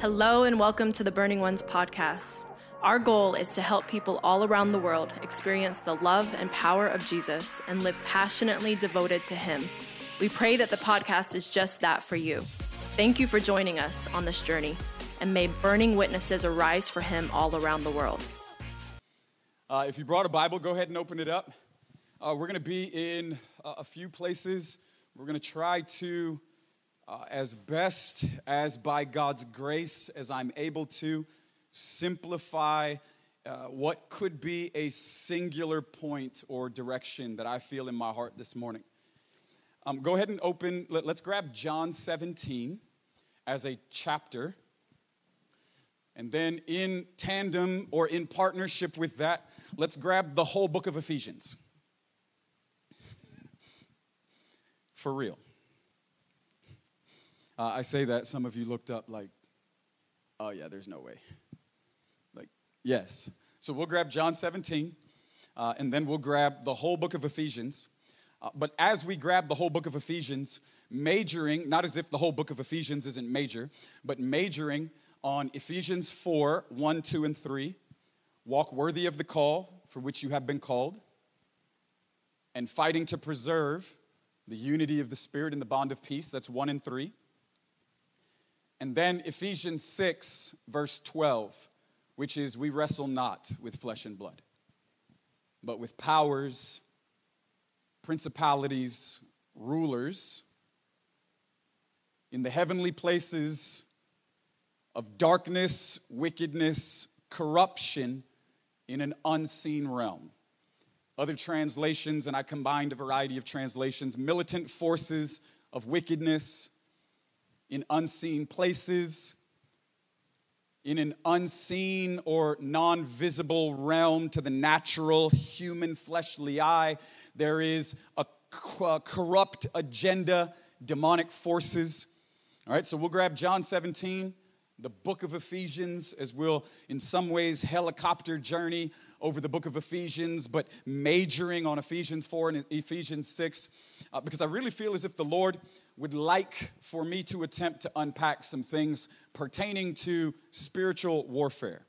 Hello, and welcome to the Burning Ones podcast. Our goal is to help people all around the world experience the love and power of Jesus and live passionately devoted to Him. We pray that the podcast is just that for you. Thank you for joining us on this journey, and may burning witnesses arise for Him all around the world. Uh, if you brought a Bible, go ahead and open it up. Uh, we're going to be in a few places. We're going to try to uh, as best as by God's grace as I'm able to simplify uh, what could be a singular point or direction that I feel in my heart this morning. Um, go ahead and open, let, let's grab John 17 as a chapter. And then, in tandem or in partnership with that, let's grab the whole book of Ephesians. For real. Uh, I say that, some of you looked up like, oh, yeah, there's no way. Like, yes. So we'll grab John 17, uh, and then we'll grab the whole book of Ephesians. Uh, but as we grab the whole book of Ephesians, majoring, not as if the whole book of Ephesians isn't major, but majoring on Ephesians 4 1, 2, and 3. Walk worthy of the call for which you have been called, and fighting to preserve the unity of the Spirit in the bond of peace. That's 1 and 3. And then Ephesians 6, verse 12, which is, We wrestle not with flesh and blood, but with powers, principalities, rulers in the heavenly places of darkness, wickedness, corruption in an unseen realm. Other translations, and I combined a variety of translations militant forces of wickedness in unseen places, in an unseen or non visible realm to the natural human fleshly eye. There is a corrupt agenda, demonic forces. All right, so we'll grab John 17, the book of Ephesians, as we'll, in some ways, helicopter journey over the book of Ephesians, but majoring on Ephesians 4 and Ephesians 6, uh, because I really feel as if the Lord would like for me to attempt to unpack some things pertaining to spiritual warfare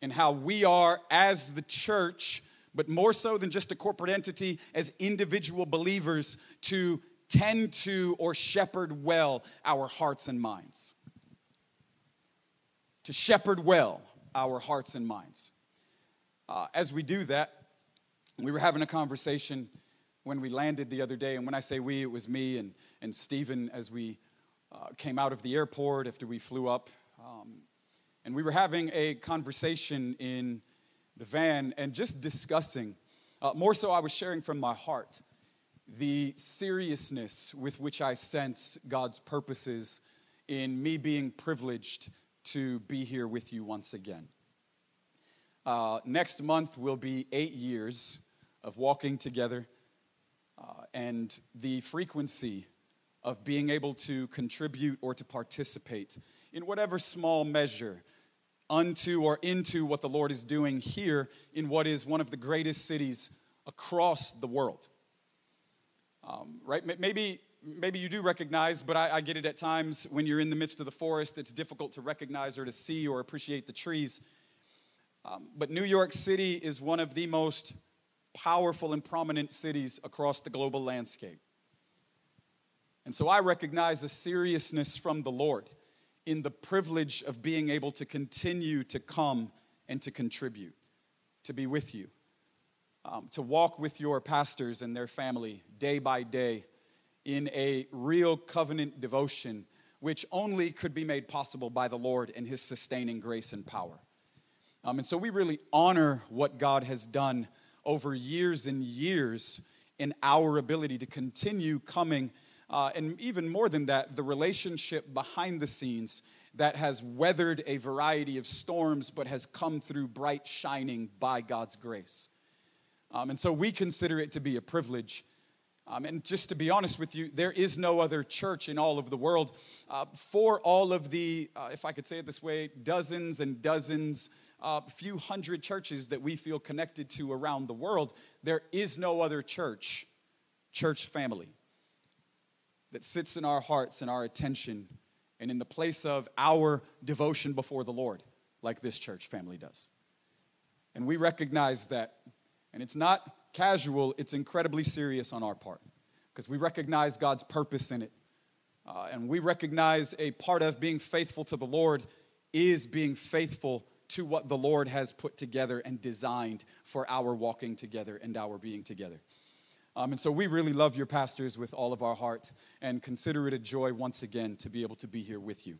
and how we are, as the church, but more so than just a corporate entity, as individual believers, to tend to or shepherd well our hearts and minds. To shepherd well our hearts and minds. Uh, as we do that, we were having a conversation when we landed the other day, and when I say we, it was me and and Stephen as we uh, came out of the airport after we flew up. Um, and we were having a conversation in the van and just discussing, uh, more so, I was sharing from my heart the seriousness with which I sense God's purposes in me being privileged to be here with you once again. Uh, next month will be eight years of walking together, uh, and the frequency of being able to contribute or to participate in whatever small measure unto or into what the Lord is doing here in what is one of the greatest cities across the world. Um, right? Maybe, maybe you do recognize, but I, I get it at times when you're in the midst of the forest, it's difficult to recognize or to see or appreciate the trees. Um, but New York City is one of the most powerful and prominent cities across the global landscape. And so I recognize a seriousness from the Lord in the privilege of being able to continue to come and to contribute, to be with you, um, to walk with your pastors and their family day by day in a real covenant devotion, which only could be made possible by the Lord and His sustaining grace and power. Um, and so we really honor what God has done over years and years in our ability to continue coming uh, and even more than that, the relationship behind the scenes that has weathered a variety of storms but has come through bright shining by God's grace. Um, and so we consider it to be a privilege. Um, and just to be honest with you, there is no other church in all of the world. Uh, for all of the, uh, if I could say it this way, dozens and dozens, a uh, few hundred churches that we feel connected to around the world, there is no other church, church family, that sits in our hearts and our attention and in the place of our devotion before the Lord, like this church family does. And we recognize that, and it's not casual, it's incredibly serious on our part, because we recognize God's purpose in it. Uh, and we recognize a part of being faithful to the Lord is being faithful to what the Lord has put together and designed for our walking together and our being together. Um, and so we really love your pastors with all of our heart and consider it a joy once again to be able to be here with you.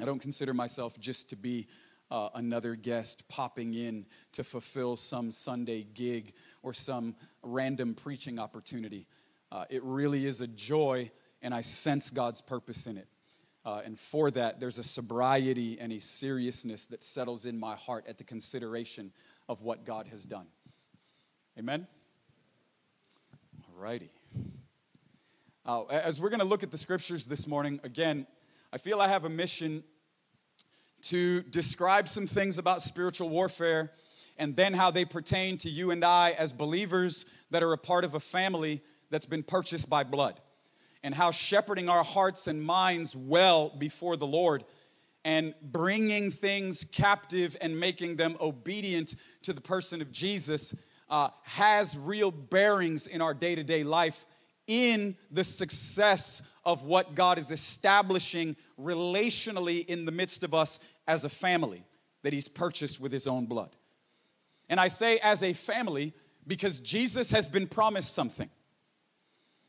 I don't consider myself just to be uh, another guest popping in to fulfill some Sunday gig or some random preaching opportunity. Uh, it really is a joy, and I sense God's purpose in it. Uh, and for that, there's a sobriety and a seriousness that settles in my heart at the consideration of what God has done. Amen? Righty. Uh, as we're going to look at the scriptures this morning, again, I feel I have a mission to describe some things about spiritual warfare and then how they pertain to you and I as believers that are a part of a family that's been purchased by blood, and how shepherding our hearts and minds well before the Lord and bringing things captive and making them obedient to the person of Jesus uh, has real bearings in our day to day life in the success of what God is establishing relationally in the midst of us as a family that He's purchased with His own blood. And I say as a family because Jesus has been promised something.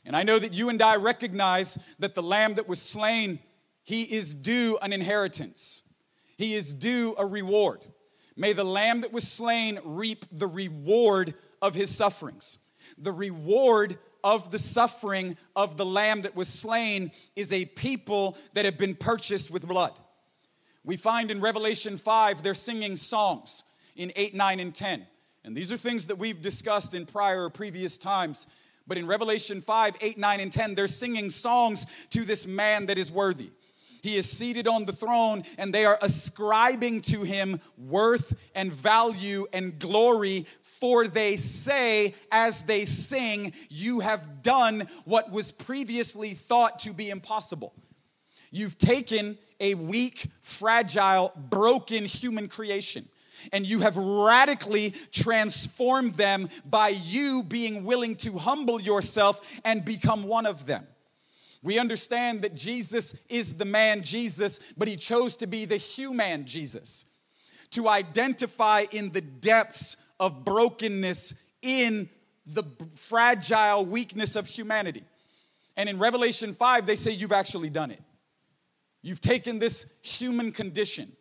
And I know that you and I recognize that the lamb that was slain, he is due an inheritance, he is due a reward. May the lamb that was slain reap the reward of his sufferings. The reward of the suffering of the lamb that was slain is a people that have been purchased with blood. We find in Revelation 5, they're singing songs in 8, 9, and 10. And these are things that we've discussed in prior or previous times. But in Revelation 5, 8, 9, and 10, they're singing songs to this man that is worthy. He is seated on the throne, and they are ascribing to him worth and value and glory. For they say, as they sing, You have done what was previously thought to be impossible. You've taken a weak, fragile, broken human creation and you have radically transformed them by you being willing to humble yourself and become one of them. We understand that Jesus is the man Jesus, but he chose to be the human Jesus, to identify in the depths of brokenness in the fragile weakness of humanity. And in Revelation 5, they say, You've actually done it. You've taken this human condition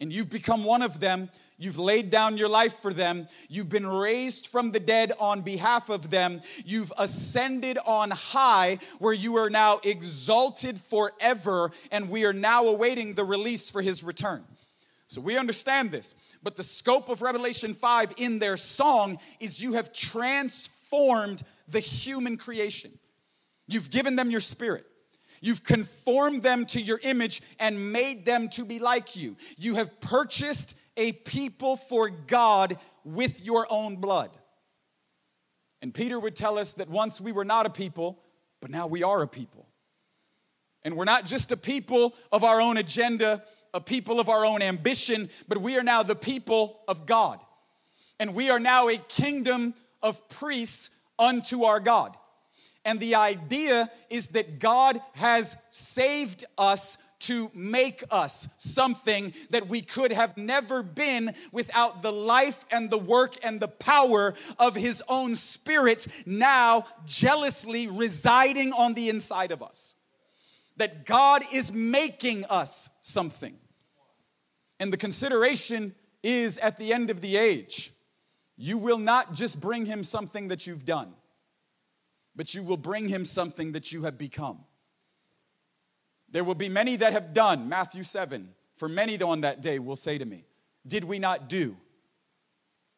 and you've become one of them You've laid down your life for them. You've been raised from the dead on behalf of them. You've ascended on high, where you are now exalted forever, and we are now awaiting the release for his return. So we understand this. But the scope of Revelation 5 in their song is you have transformed the human creation. You've given them your spirit. You've conformed them to your image and made them to be like you. You have purchased a people for God with your own blood. And Peter would tell us that once we were not a people, but now we are a people. And we're not just a people of our own agenda, a people of our own ambition, but we are now the people of God. And we are now a kingdom of priests unto our God. And the idea is that God has saved us to make us something that we could have never been without the life and the work and the power of His own Spirit now jealously residing on the inside of us. That God is making us something. And the consideration is at the end of the age, you will not just bring Him something that you've done, but you will bring Him something that you have become. There will be many that have done, Matthew 7. For many on that day will say to me, Did we not do?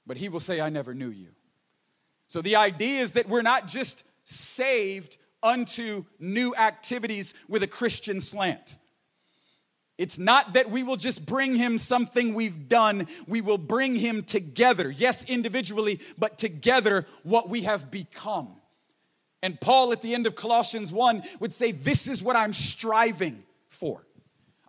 But he will say, I never knew you. So the idea is that we're not just saved unto new activities with a Christian slant. It's not that we will just bring him something we've done, we will bring him together. Yes, individually, but together what we have become. And Paul at the end of Colossians 1 would say, This is what I'm striving for.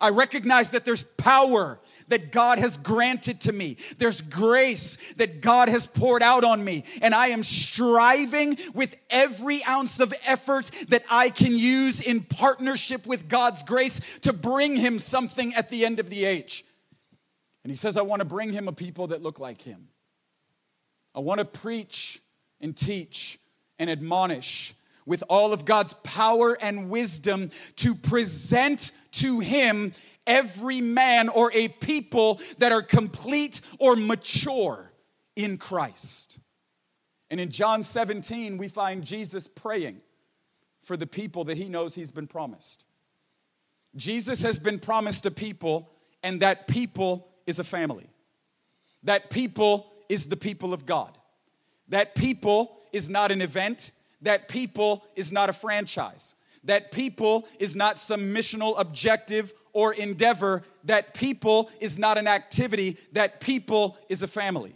I recognize that there's power that God has granted to me. There's grace that God has poured out on me. And I am striving with every ounce of effort that I can use in partnership with God's grace to bring him something at the end of the age. And he says, I want to bring him a people that look like him. I want to preach and teach and admonish with all of God's power and wisdom to present to him every man or a people that are complete or mature in Christ. And in John 17, we find Jesus praying for the people that he knows he's been promised. Jesus has been promised a people, and that people is a family. That people is the people of God. That people is not an event. That people is not a franchise. That people is not some missional objective or endeavor. That people is not an activity. That people is a family.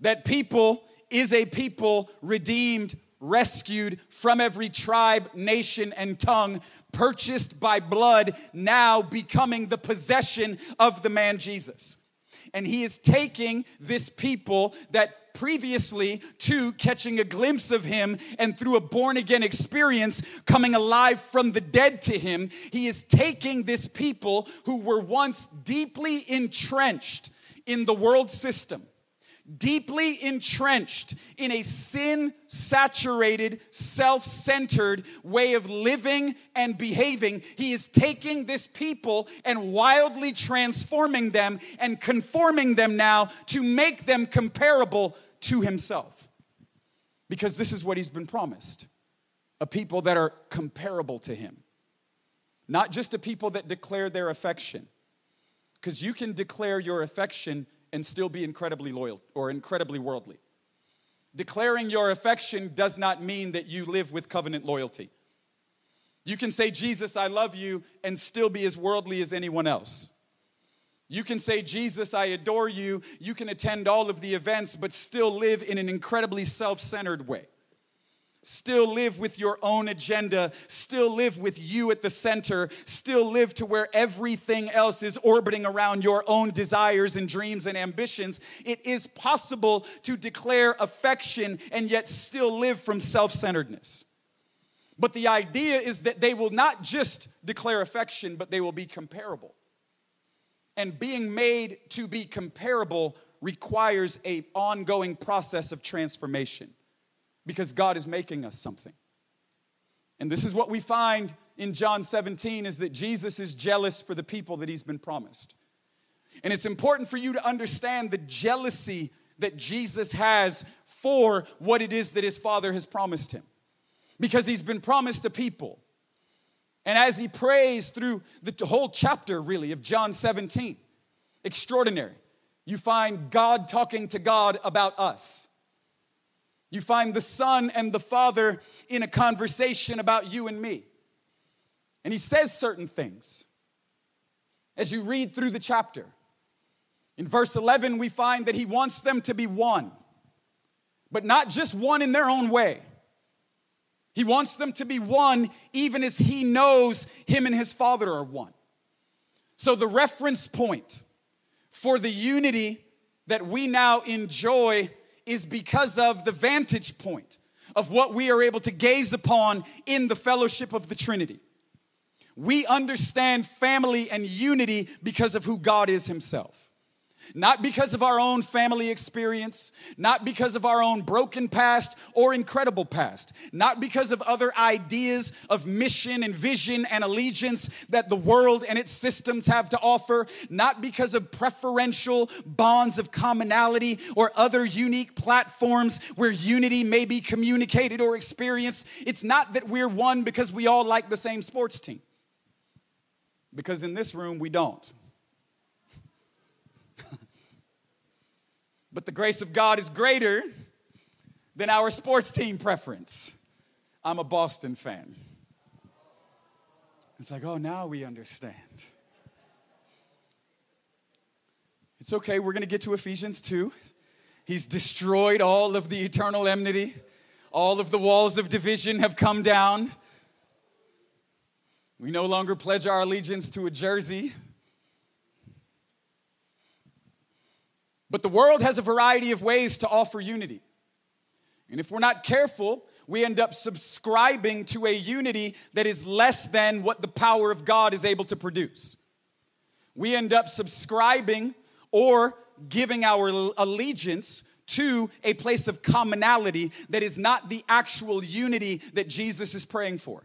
That people is a people redeemed, rescued from every tribe, nation, and tongue, purchased by blood, now becoming the possession of the man Jesus. And he is taking this people that previously to catching a glimpse of him and through a born again experience coming alive from the dead to him, he is taking this people who were once deeply entrenched in the world system deeply entrenched in a sin saturated, self centered way of living and behaving, he is taking this people and wildly transforming them and conforming them now to make them comparable to himself. Because this is what he's been promised a people that are comparable to him, not just a people that declare their affection. Because you can declare your affection and still be incredibly loyal or incredibly worldly. Declaring your affection does not mean that you live with covenant loyalty. You can say, Jesus, I love you, and still be as worldly as anyone else. You can say, Jesus, I adore you. You can attend all of the events, but still live in an incredibly self centered way still live with your own agenda, still live with you at the center, still live to where everything else is orbiting around your own desires and dreams and ambitions. It is possible to declare affection and yet still live from self centeredness. But the idea is that they will not just declare affection, but they will be comparable. And being made to be comparable requires a ongoing process of transformation because God is making us something. And this is what we find in John 17 is that Jesus is jealous for the people that he's been promised. And it's important for you to understand the jealousy that Jesus has for what it is that his Father has promised him. Because he's been promised a people. And as he prays through the whole chapter, really, of John 17, extraordinary. You find God talking to God about us. You find the Son and the Father in a conversation about you and me. And he says certain things as you read through the chapter. In verse 11, we find that he wants them to be one, but not just one in their own way. He wants them to be one even as he knows him and his Father are one. So, the reference point for the unity that we now enjoy is because of the vantage point of what we are able to gaze upon in the fellowship of the Trinity. We understand family and unity because of who God is Himself. Not because of our own family experience, not because of our own broken past or incredible past, not because of other ideas of mission and vision and allegiance that the world and its systems have to offer, not because of preferential bonds of commonality or other unique platforms where unity may be communicated or experienced. It's not that we're one because we all like the same sports team, because in this room we don't. But the grace of God is greater than our sports team preference. I'm a Boston fan. It's like, oh, now we understand. It's okay, we're to get to Ephesians 2. He's destroyed all of the eternal enmity, all of the walls of division have come down. We no longer pledge our allegiance to a jersey. But the world has a variety of ways to offer unity. And if we're not careful, we end up subscribing to a unity that is less than what the power of God is able to produce. We end up subscribing or giving our allegiance to a place of commonality that is not the actual unity that Jesus is praying for,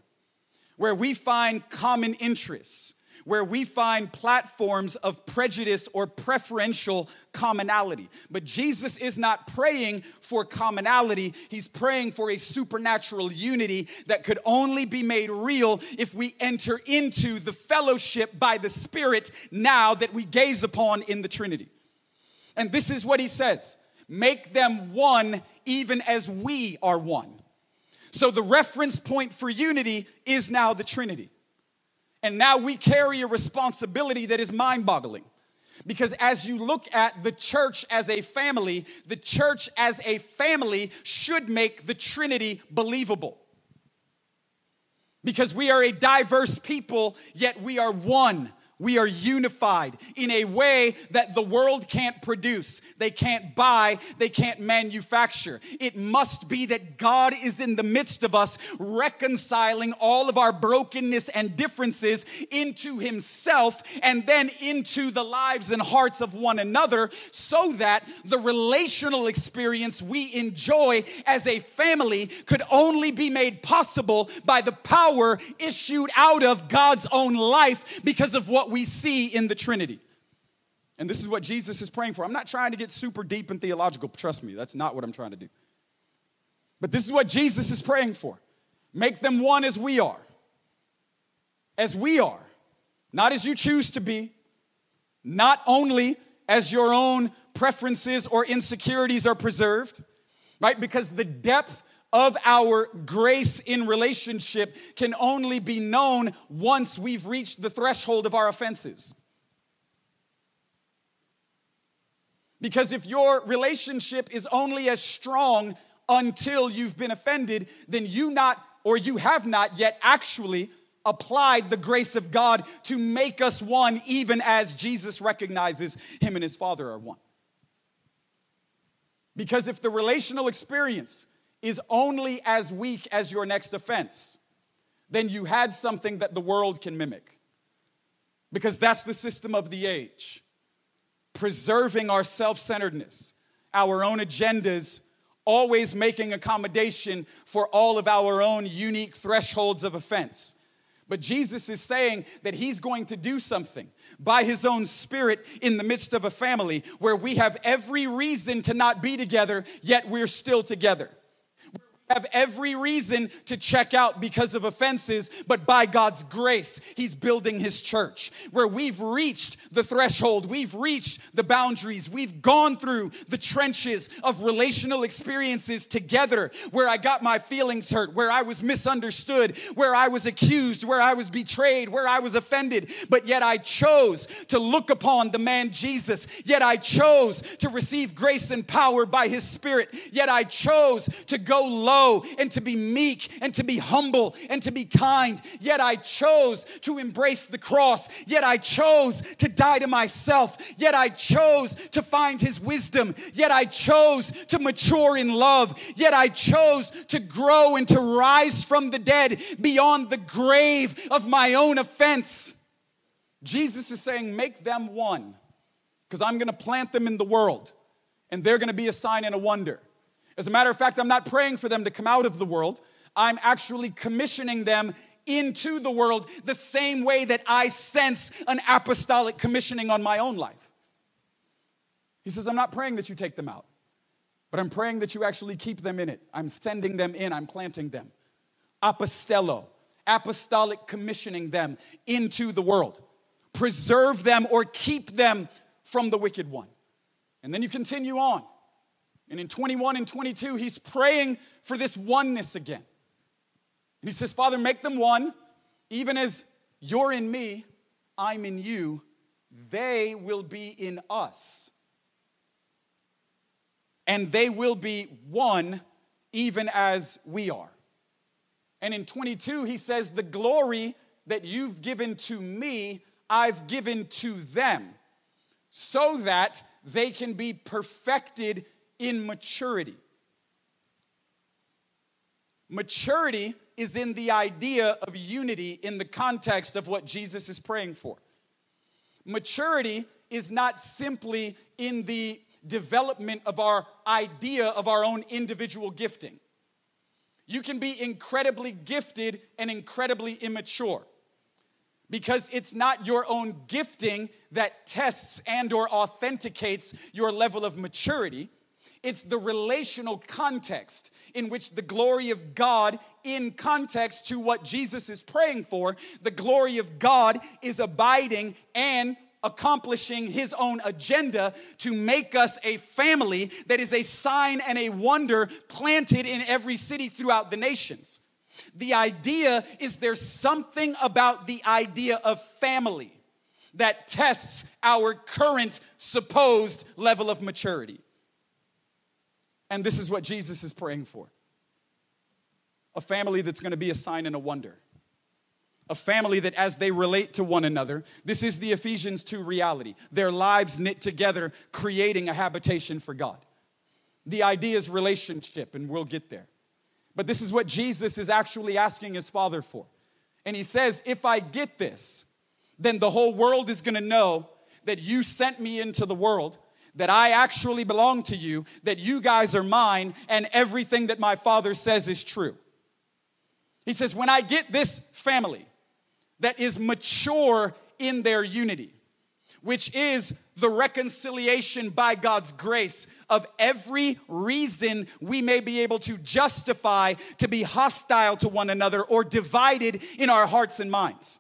where we find common interests, where we find platforms of prejudice or preferential commonality. But Jesus is not praying for commonality, he's praying for a supernatural unity that could only be made real if we enter into the fellowship by the Spirit now that we gaze upon in the Trinity. And this is what he says make them one even as we are one. So the reference point for unity is now the Trinity. And now we carry a responsibility that is mind boggling. Because as you look at the church as a family, the church as a family should make the Trinity believable. Because we are a diverse people, yet we are one we are unified in a way that the world can't produce. They can't buy, they can't manufacture. It must be that God is in the midst of us, reconciling all of our brokenness and differences into Himself and then into the lives and hearts of one another, so that the relational experience we enjoy as a family could only be made possible by the power issued out of God's own life because of what what we see in the Trinity. And this is what Jesus is praying for. I'm not trying to get super deep and theological, trust me, that's not what I'm trying to do. But this is what Jesus is praying for. Make them one as we are. As we are. Not as you choose to be, not only as your own preferences or insecurities are preserved, right? Because the depth of our grace in relationship can only be known once we've reached the threshold of our offenses. Because if your relationship is only as strong until you've been offended, then you not or you have not yet actually applied the grace of God to make us one, even as Jesus recognizes him and his Father are one. Because if the relational experience is only as weak as your next offense, then you had something that the world can mimic. Because that's the system of the age. Preserving our self centeredness, our own agendas, always making accommodation for all of our own unique thresholds of offense. But Jesus is saying that he's going to do something by his own spirit in the midst of a family where we have every reason to not be together, yet we're still together have every reason to check out because of offenses, but by God's grace, He's building His church. Where we've reached the threshold, we've reached the boundaries, we've gone through the trenches of relational experiences together. Where I got my feelings hurt, where I was misunderstood, where I was accused, where I was betrayed, where I was offended, but yet I chose to look upon the man Jesus, yet I chose to receive grace and power by His Spirit, yet I chose to go low and to be meek and to be humble and to be kind. Yet I chose to embrace the cross. Yet I chose to die to myself. Yet I chose to find his wisdom. Yet I chose to mature in love. Yet I chose to grow and to rise from the dead beyond the grave of my own offense. Jesus is saying, Make them one, because I'm going to plant them in the world, and they're going to be a sign and a wonder. As a matter of fact, I'm not praying for them to come out of the world. I'm actually commissioning them into the world the same way that I sense an apostolic commissioning on my own life. He says, I'm not praying that you take them out, but I'm praying that you actually keep them in it. I'm sending them in, I'm planting them. Apostello, apostolic commissioning them into the world. Preserve them or keep them from the wicked one. And then you continue on. And in 21 and 22, he's praying for this oneness again. And he says, Father, make them one, even as you're in me, I'm in you, they will be in us. And they will be one, even as we are. And in 22, he says, The glory that you've given to me, I've given to them, so that they can be perfected in maturity. Maturity is in the idea of unity in the context of what Jesus is praying for. Maturity is not simply in the development of our idea of our own individual gifting. You can be incredibly gifted and incredibly immature because it's not your own gifting that tests and or authenticates your level of maturity it's the relational context in which the glory of God, in context to what Jesus is praying for, the glory of God is abiding and accomplishing his own agenda to make us a family that is a sign and a wonder planted in every city throughout the nations. The idea is there's something about the idea of family that tests our current supposed level of maturity. And this is what Jesus is praying for a family that's going to be a sign and a wonder. A family that, as they relate to one another, this is the Ephesians 2 reality. Their lives knit together, creating a habitation for God. The idea is relationship, and we'll get there. But this is what Jesus is actually asking his Father for. And he says, If I get this, then the whole world is gonna know that you sent me into the world that I actually belong to you, that you guys are mine, and everything that my father says is true. He says, When I get this family that is mature in their unity, which is the reconciliation by God's grace of every reason we may be able to justify to be hostile to one another or divided in our hearts and minds.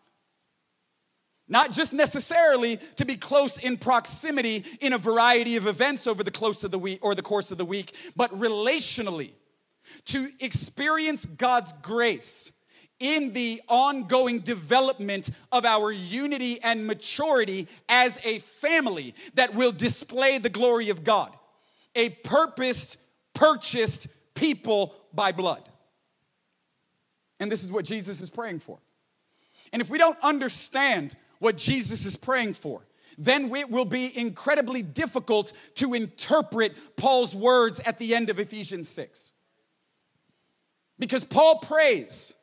Not just necessarily to be close in proximity in a variety of events over the course of the week or the course of the week, but relationally to experience God's grace in the ongoing development of our unity and maturity as a family that will display the glory of God. A purposed, purchased people by blood. And this is what Jesus is praying for. And if we don't understand what Jesus is praying for, then it will be incredibly difficult to interpret Paul's words at the end of Ephesians 6. Because Paul prays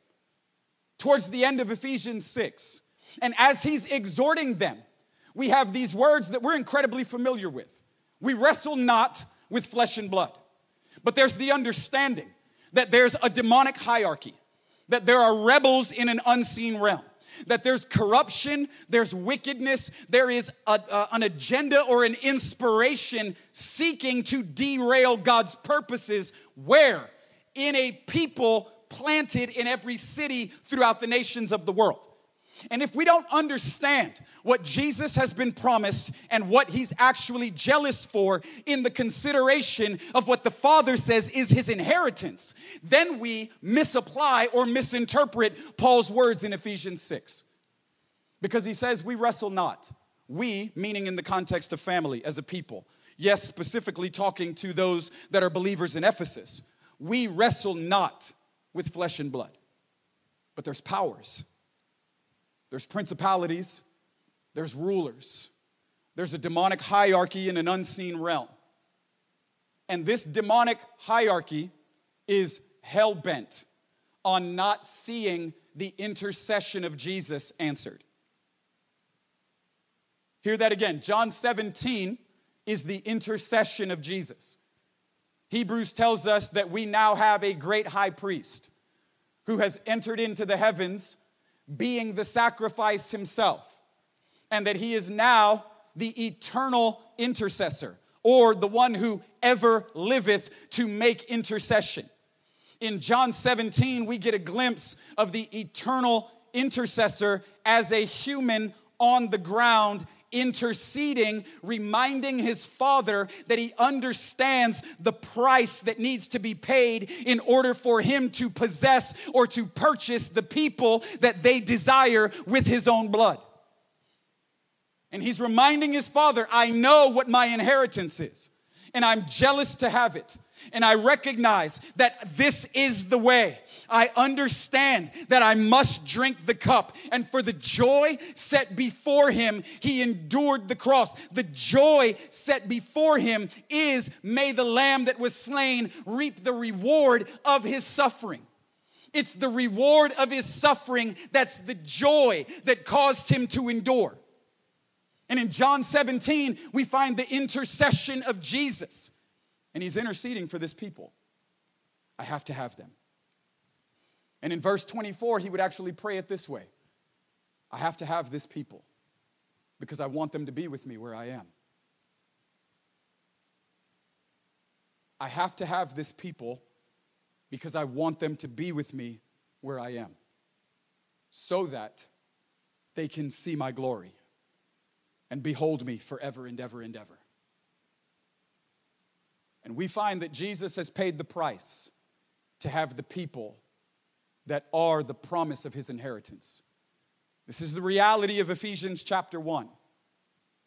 towards the end of Ephesians 6. And as he's exhorting them, we have these words that we're incredibly familiar with. We wrestle not with flesh and blood, but there's the understanding that there's a demonic hierarchy, that there are rebels in an unseen realm that there's corruption, there's wickedness, there is a, a, an agenda or an inspiration seeking to derail God's purposes. Where? In a people planted in every city throughout the nations of the world. And if we don't understand what Jesus has been promised and what he's actually jealous for in the consideration of what the Father says is his inheritance, then we misapply or misinterpret Paul's words in Ephesians 6. Because he says, We wrestle not. We, meaning in the context of family as a people. Yes, specifically talking to those that are believers in Ephesus. We wrestle not with flesh and blood, but there's powers there's principalities, there's rulers, there's a demonic hierarchy in an unseen realm. And this demonic hierarchy is hell bent on not seeing the intercession of Jesus answered. Hear that again. John 17 is the intercession of Jesus. Hebrews tells us that we now have a great high priest who has entered into the heavens being the sacrifice himself, and that he is now the eternal intercessor, or the one who ever liveth to make intercession. In John 17, we get a glimpse of the eternal intercessor as a human on the ground interceding, reminding his father that he understands the price that needs to be paid in order for him to possess or to purchase the people that they desire with his own blood. And he's reminding his father, I know what my inheritance is, and I'm jealous to have it. And I recognize that this is the way. I understand that I must drink the cup. And for the joy set before him, he endured the cross. The joy set before him is may the lamb that was slain reap the reward of his suffering. It's the reward of his suffering that's the joy that caused him to endure. And in John 17, we find the intercession of Jesus and he's interceding for this people. I have to have them. And in verse 24, he would actually pray it this way I have to have this people because I want them to be with me where I am. I have to have this people because I want them to be with me where I am so that they can see my glory and behold me forever and ever and ever. And we find that Jesus has paid the price to have the people that are the promise of his inheritance. This is the reality of Ephesians chapter 1.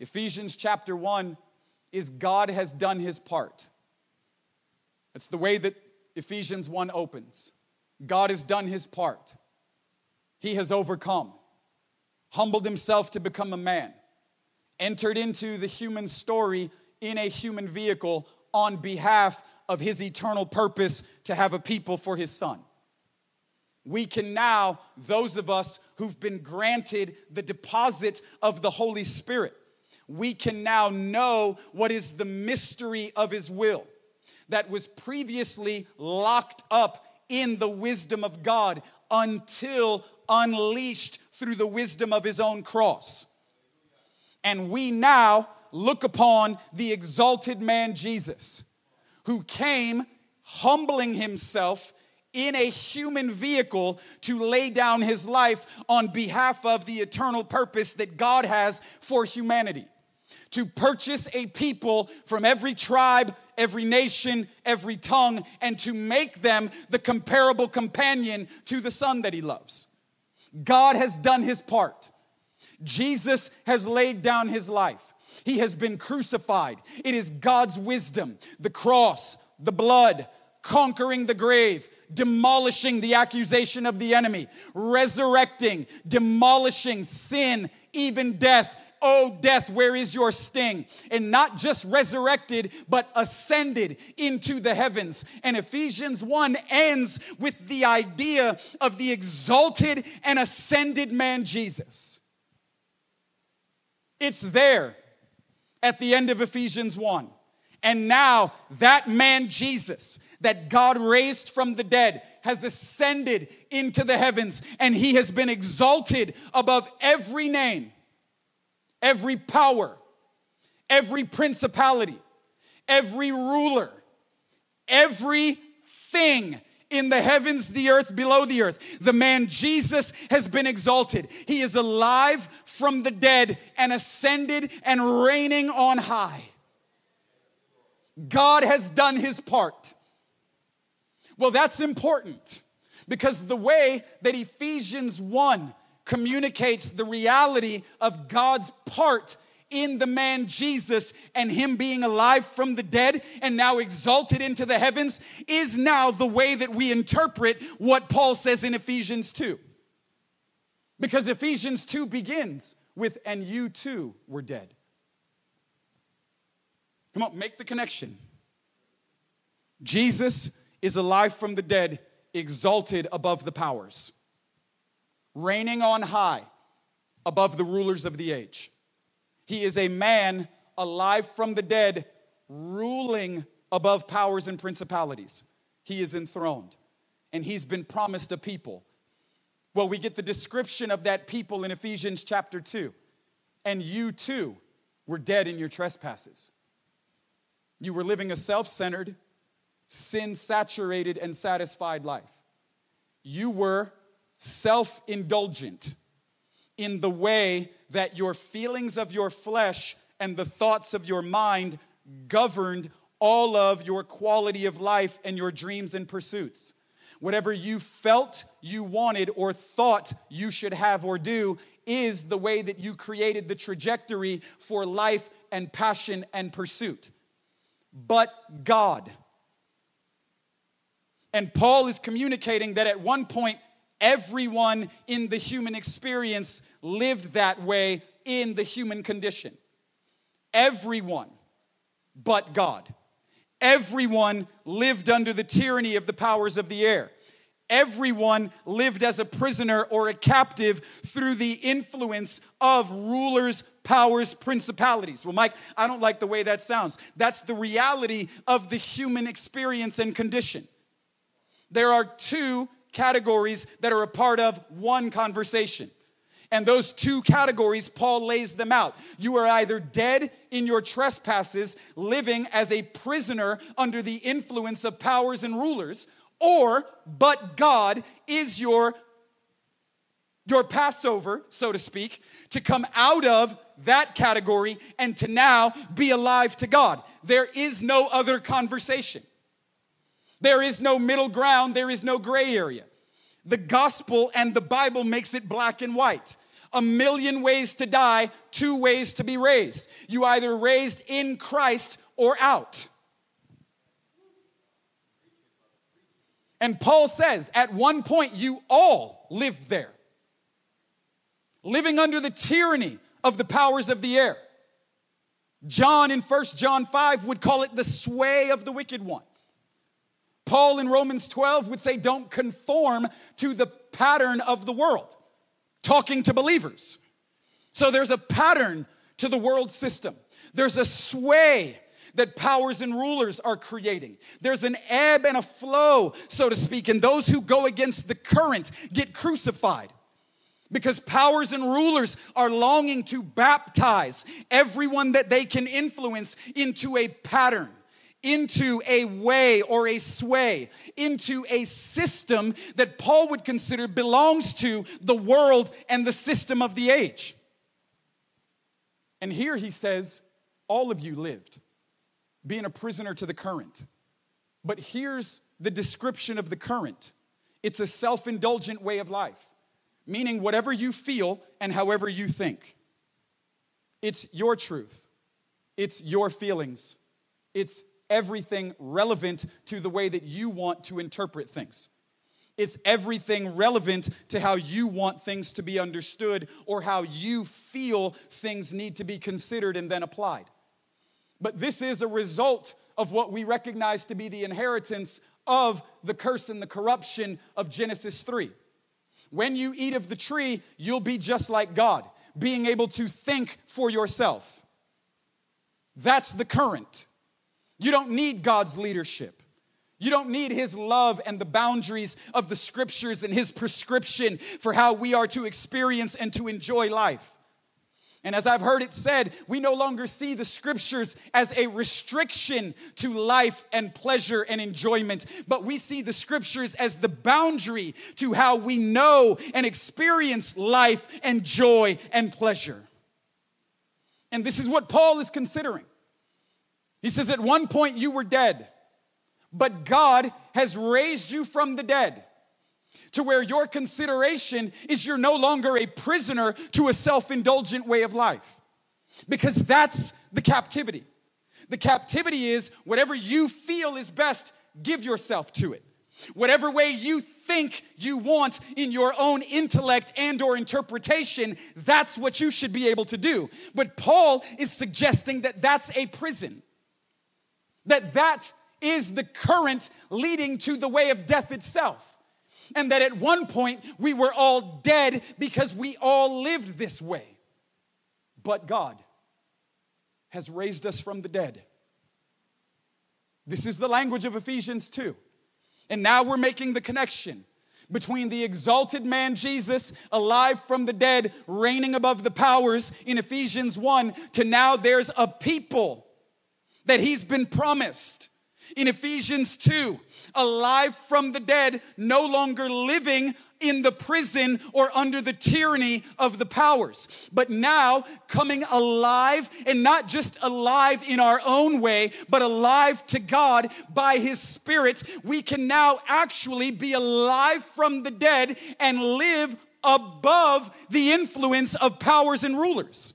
Ephesians chapter 1 is God has done his part. That's the way that Ephesians 1 opens. God has done his part. He has overcome, humbled himself to become a man, entered into the human story in a human vehicle on behalf of his eternal purpose to have a people for his son. We can now, those of us who've been granted the deposit of the Holy Spirit, we can now know what is the mystery of his will that was previously locked up in the wisdom of God until unleashed through the wisdom of his own cross. And we now look upon the exalted man Jesus, who came humbling himself in a human vehicle to lay down his life on behalf of the eternal purpose that God has for humanity. To purchase a people from every tribe, every nation, every tongue, and to make them the comparable companion to the Son that he loves. God has done his part. Jesus has laid down his life. He has been crucified. It is God's wisdom, the cross, the blood, conquering the grave, demolishing the accusation of the enemy, resurrecting, demolishing sin, even death. Oh, death, where is your sting? And not just resurrected, but ascended into the heavens. And Ephesians 1 ends with the idea of the exalted and ascended man, Jesus. It's there at the end of Ephesians 1. And now that man Jesus that God raised from the dead has ascended into the heavens and he has been exalted above every name, every power, every principality, every ruler, everything in the heavens, the earth, below the earth. The man Jesus has been exalted. He is alive from the dead and ascended and reigning on high. God has done his part. Well, that's important because the way that Ephesians 1 communicates the reality of God's part in the man Jesus and him being alive from the dead and now exalted into the heavens is now the way that we interpret what Paul says in Ephesians 2. Because Ephesians 2 begins with, and you too were dead. Come on, make the connection. Jesus is alive from the dead, exalted above the powers, reigning on high above the rulers of the age. He is a man alive from the dead, ruling above powers and principalities. He is enthroned, and he's been promised a people. Well, we get the description of that people in Ephesians chapter 2. And you too were dead in your trespasses. You were living a self centered, sin saturated, and satisfied life. You were self indulgent in the way that your feelings of your flesh and the thoughts of your mind governed all of your quality of life and your dreams and pursuits. Whatever you felt you wanted or thought you should have or do is the way that you created the trajectory for life and passion and pursuit. But God, And Paul is communicating that at one point, everyone in the human experience lived that way in the human condition. Everyone but God. Everyone lived under the tyranny of the powers of the air. Everyone lived as a prisoner or a captive through the influence of rulers, powers, principalities. Well, Mike, I don't like the way that sounds. That's the reality of the human experience and condition. There are two categories that are a part of one conversation. And those two categories, Paul lays them out. You are either dead in your trespasses, living as a prisoner under the influence of powers and rulers, or but God is your your Passover, so to speak, to come out of that category and to now be alive to God. There is no other conversation. There is no middle ground, there is no gray area. The gospel and the Bible makes it black and white. A million ways to die, two ways to be raised. You either raised in Christ or out. And Paul says, at one point, you all lived there, living under the tyranny of the powers of the air. John in 1 John 5 would call it the sway of the wicked one. Paul in Romans 12 would say, Don't conform to the pattern of the world, talking to believers. So there's a pattern to the world system, there's a sway that powers and rulers are creating. There's an ebb and a flow, so to speak, and those who go against the current get crucified. Because powers and rulers are longing to baptize everyone that they can influence into a pattern into a way or a sway, into a system that Paul would consider belongs to the world and the system of the age. And here he says, All of you lived, being a prisoner to the current. But here's the description of the current it's a self indulgent way of life, meaning whatever you feel and however you think. It's your truth, it's your feelings, it's everything relevant to the way that you want to interpret things. It's everything relevant to how you want things to be understood or how you feel things need to be considered and then applied. But this is a result of what we recognize to be the inheritance of the curse and the corruption of Genesis 3. When you eat of the tree, you'll be just like God, being able to think for yourself. That's the current. You don't need God's leadership. You don't need his love and the boundaries of the scriptures and his prescription for how we are to experience and to enjoy life. And as I've heard it said, we no longer see the scriptures as a restriction to life and pleasure and enjoyment, but we see the scriptures as the boundary to how we know and experience life and joy and pleasure. And this is what Paul is considering. He says, At one point you were dead, but God has raised you from the dead to where your consideration is you're no longer a prisoner to a self indulgent way of life. Because that's the captivity. The captivity is whatever you feel is best, give yourself to it. Whatever way you think you want in your own intellect and or interpretation, that's what you should be able to do. But Paul is suggesting that that's a prison that that is the current leading to the way of death itself. And that at one point we were all dead because we all lived this way. But God has raised us from the dead. This is the language of Ephesians 2. And now we're making the connection between the exalted man Jesus, alive from the dead, reigning above the powers in Ephesians 1, to now there's a people that he's been promised. In Ephesians 2, alive from the dead, no longer living in the prison or under the tyranny of the powers, but now coming alive and not just alive in our own way, but alive to God by His Spirit. We can now actually be alive from the dead and live above the influence of powers and rulers.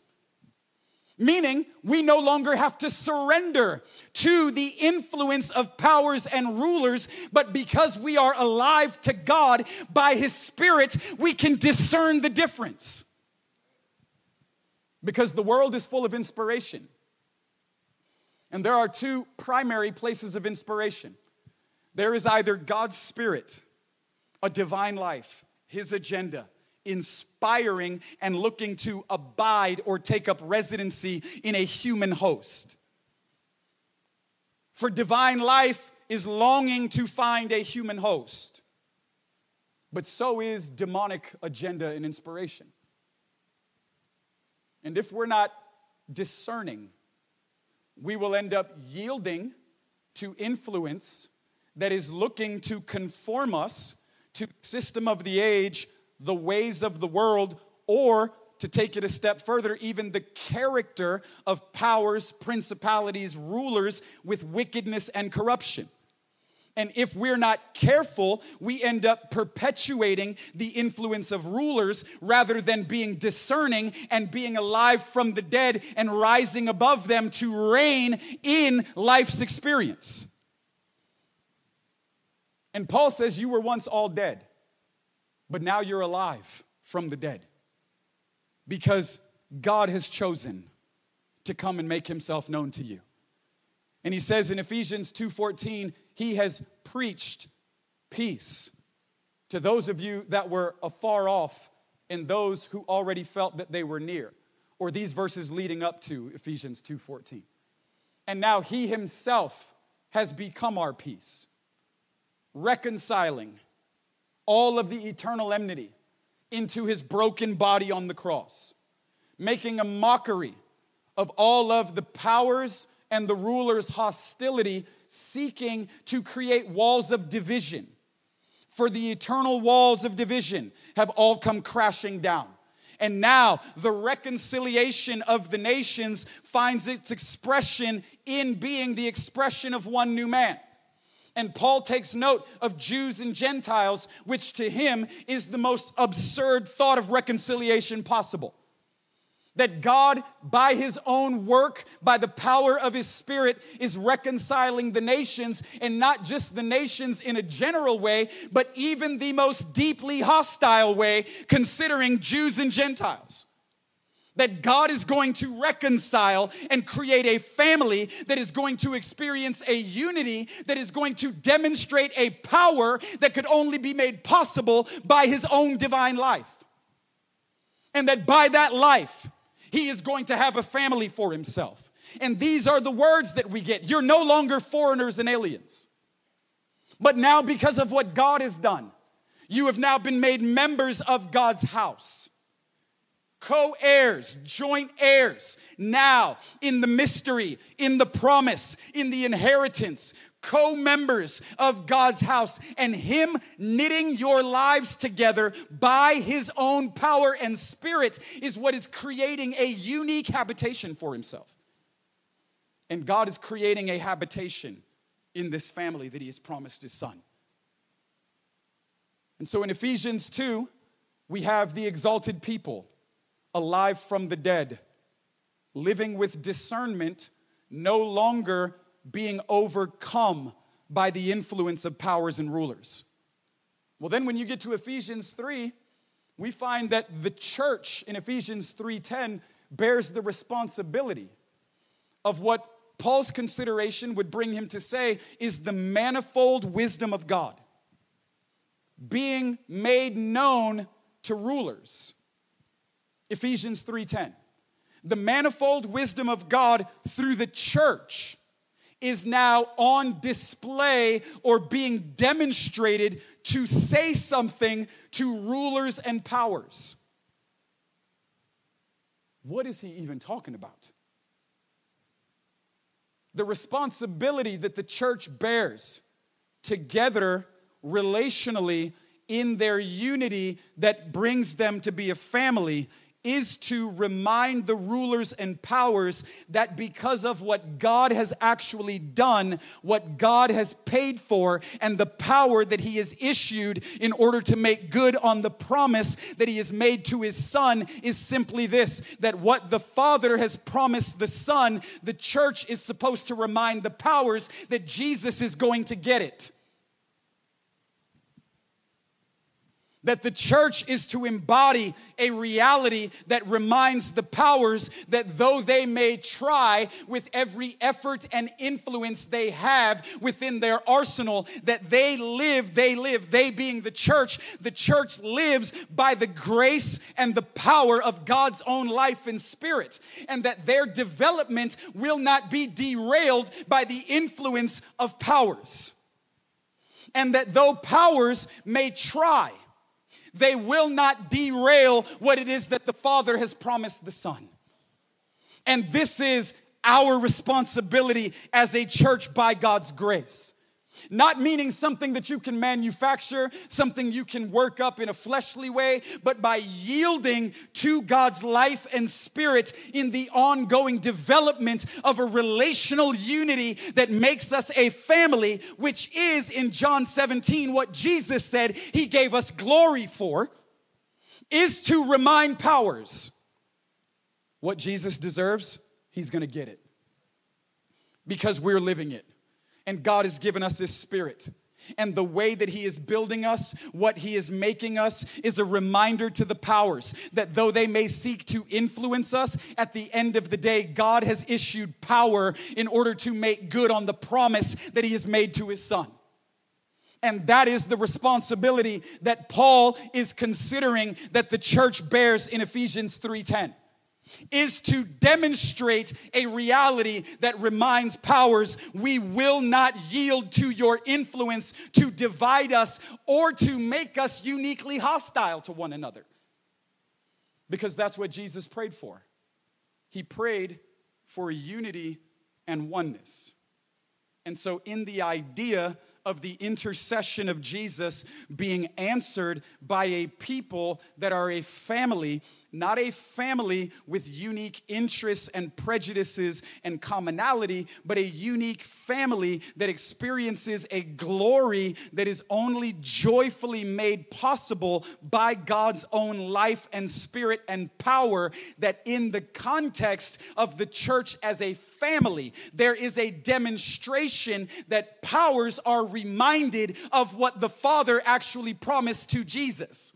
Meaning, we no longer have to surrender to the influence of powers and rulers, but because we are alive to God by His Spirit, we can discern the difference. Because the world is full of inspiration. And there are two primary places of inspiration there is either God's Spirit, a divine life, His agenda, inspiring and looking to abide or take up residency in a human host. For divine life is longing to find a human host, but so is demonic agenda and inspiration. And if we're not discerning, we will end up yielding to influence that is looking to conform us to system of the age the ways of the world, or to take it a step further, even the character of powers, principalities, rulers with wickedness and corruption. And if we're not careful, we end up perpetuating the influence of rulers rather than being discerning and being alive from the dead and rising above them to reign in life's experience. And Paul says, You were once all dead but now you're alive from the dead because God has chosen to come and make himself known to you. And he says in Ephesians 2:14, he has preached peace to those of you that were afar off and those who already felt that they were near. Or these verses leading up to Ephesians 2:14. And now he himself has become our peace, reconciling all of the eternal enmity into his broken body on the cross, making a mockery of all of the powers and the rulers' hostility, seeking to create walls of division. For the eternal walls of division have all come crashing down. And now the reconciliation of the nations finds its expression in being the expression of one new man. And Paul takes note of Jews and Gentiles, which to him is the most absurd thought of reconciliation possible. That God, by his own work, by the power of his spirit, is reconciling the nations, and not just the nations in a general way, but even the most deeply hostile way, considering Jews and Gentiles that God is going to reconcile and create a family that is going to experience a unity that is going to demonstrate a power that could only be made possible by his own divine life. And that by that life, he is going to have a family for himself. And these are the words that we get. You're no longer foreigners and aliens. But now, because of what God has done, you have now been made members of God's house co heirs, joint heirs, now in the mystery, in the promise, in the inheritance, co members of God's house, and Him knitting your lives together by His own power and spirit is what is creating a unique habitation for Himself. And God is creating a habitation in this family that He has promised His Son. And so in Ephesians 2, we have the exalted people alive from the dead, living with discernment, no longer being overcome by the influence of powers and rulers. Well, then when you get to Ephesians 3, we find that the church in Ephesians 3:10 bears the responsibility of what Paul's consideration would bring him to say is the manifold wisdom of God being made known to rulers Ephesians 3:10. The manifold wisdom of God through the church is now on display or being demonstrated to say something to rulers and powers. What is he even talking about? The responsibility that the church bears together relationally in their unity that brings them to be a family is to remind the rulers and powers that because of what God has actually done, what God has paid for, and the power that He has issued in order to make good on the promise that He has made to His Son, is simply this that what the Father has promised the Son, the church is supposed to remind the powers that Jesus is going to get it. That the church is to embody a reality that reminds the powers that though they may try with every effort and influence they have within their arsenal, that they live, they live, they being the church, the church lives by the grace and the power of God's own life and spirit, and that their development will not be derailed by the influence of powers. And that though powers may try, they will not derail what it is that the Father has promised the Son. And this is our responsibility as a church by God's grace. Not meaning something that you can manufacture, something you can work up in a fleshly way, but by yielding to God's life and spirit in the ongoing development of a relational unity that makes us a family, which is in John 17 what Jesus said he gave us glory for, is to remind powers. What Jesus deserves, he's gonna get it. Because we're living it and God has given us His Spirit. And the way that He is building us, what He is making us, is a reminder to the powers that though they may seek to influence us, at the end of the day, God has issued power in order to make good on the promise that He has made to His Son. And that is the responsibility that Paul is considering that the church bears in Ephesians 3:10 is to demonstrate a reality that reminds powers we will not yield to your influence to divide us or to make us uniquely hostile to one another. Because that's what Jesus prayed for. He prayed for unity and oneness. And so, in the idea of the intercession of Jesus being answered by a people that are a family not a family with unique interests and prejudices and commonality, but a unique family that experiences a glory that is only joyfully made possible by God's own life and spirit and power. That in the context of the church as a family, there is a demonstration that powers are reminded of what the Father actually promised to Jesus.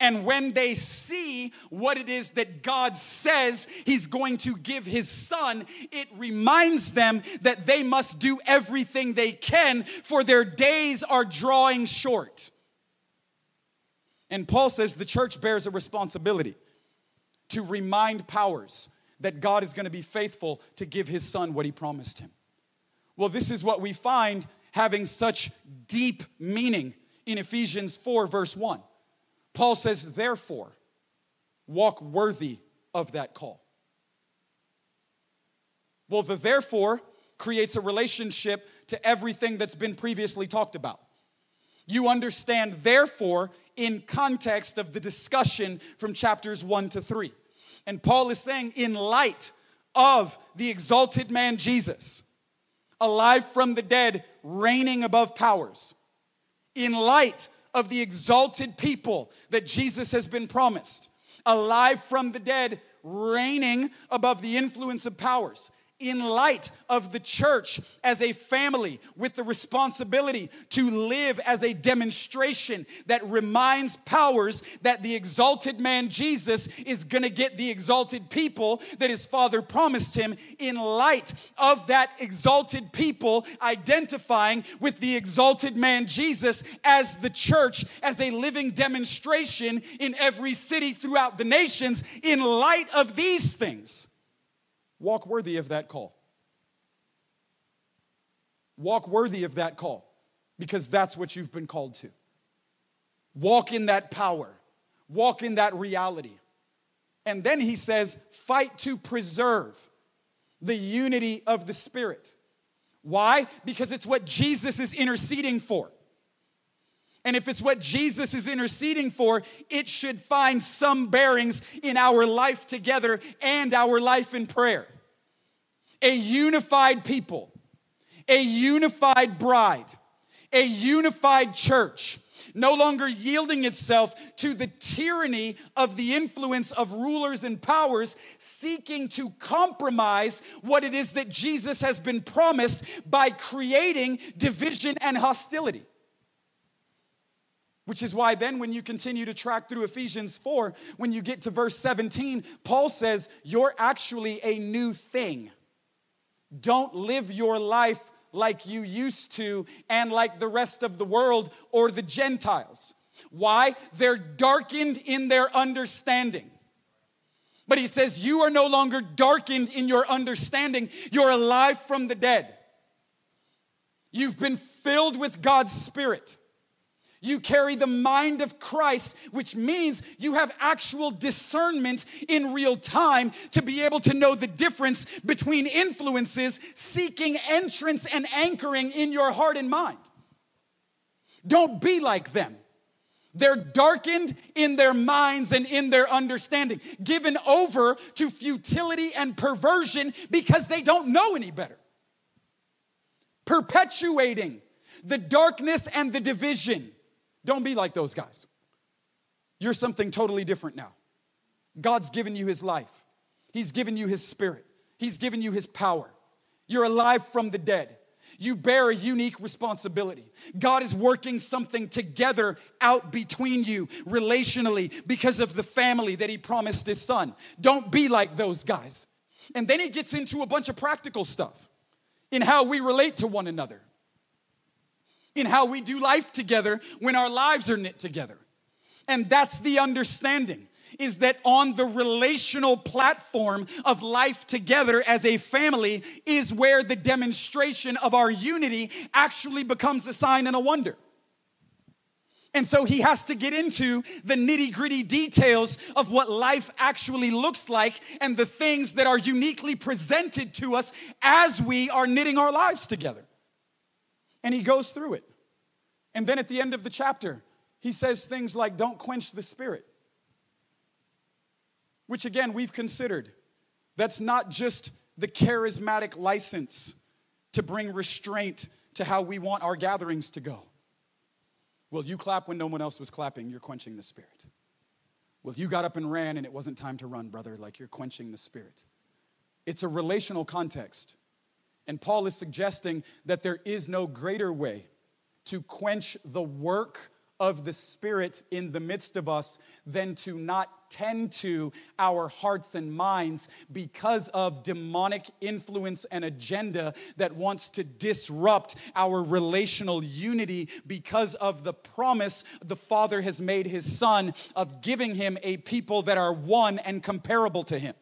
And when they see what it is that God says He's going to give His Son, it reminds them that they must do everything they can, for their days are drawing short. And Paul says the church bears a responsibility to remind powers that God is going to be faithful to give His Son what He promised Him. Well, this is what we find having such deep meaning in Ephesians 4, verse 1. Paul says, therefore, walk worthy of that call. Well, the therefore creates a relationship to everything that's been previously talked about. You understand, therefore, in context of the discussion from chapters 1 to 3. And Paul is saying, in light of the exalted man Jesus, alive from the dead, reigning above powers, in light of the exalted people that Jesus has been promised, alive from the dead, reigning above the influence of powers in light of the church as a family with the responsibility to live as a demonstration that reminds powers that the exalted man Jesus is going to get the exalted people that his father promised him, in light of that exalted people identifying with the exalted man Jesus as the church, as a living demonstration in every city throughout the nations, in light of these things Walk worthy of that call. Walk worthy of that call because that's what you've been called to. Walk in that power, walk in that reality. And then he says, fight to preserve the unity of the Spirit. Why? Because it's what Jesus is interceding for. And if it's what Jesus is interceding for, it should find some bearings in our life together and our life in prayer. A unified people, a unified bride, a unified church, no longer yielding itself to the tyranny of the influence of rulers and powers, seeking to compromise what it is that Jesus has been promised by creating division and hostility. Which is why then, when you continue to track through Ephesians 4, when you get to verse 17, Paul says, You're actually a new thing. Don't live your life like you used to and like the rest of the world or the Gentiles. Why? They're darkened in their understanding. But he says, You are no longer darkened in your understanding, you're alive from the dead. You've been filled with God's Spirit. You carry the mind of Christ, which means you have actual discernment in real time to be able to know the difference between influences seeking entrance and anchoring in your heart and mind. Don't be like them. They're darkened in their minds and in their understanding, given over to futility and perversion because they don't know any better. Perpetuating the darkness and the division don't be like those guys. You're something totally different now. God's given you his life, he's given you his spirit, he's given you his power. You're alive from the dead. You bear a unique responsibility. God is working something together out between you relationally because of the family that He promised His Son. Don't be like those guys. And then He gets into a bunch of practical stuff in how we relate to one another in how we do life together when our lives are knit together. And that's the understanding is that on the relational platform of life together as a family is where the demonstration of our unity actually becomes a sign and a wonder. And so he has to get into the nitty gritty details of what life actually looks like and the things that are uniquely presented to us as we are knitting our lives together. And he goes through it. And then at the end of the chapter, he says things like, Don't quench the spirit. Which again, we've considered. That's not just the charismatic license to bring restraint to how we want our gatherings to go. Well, you clap when no one else was clapping, you're quenching the spirit. Well, you got up and ran and it wasn't time to run, brother, like you're quenching the spirit. It's a relational context. And Paul is suggesting that there is no greater way to quench the work of the Spirit in the midst of us than to not tend to our hearts and minds because of demonic influence and agenda that wants to disrupt our relational unity because of the promise the Father has made His Son of giving Him a people that are one and comparable to Him.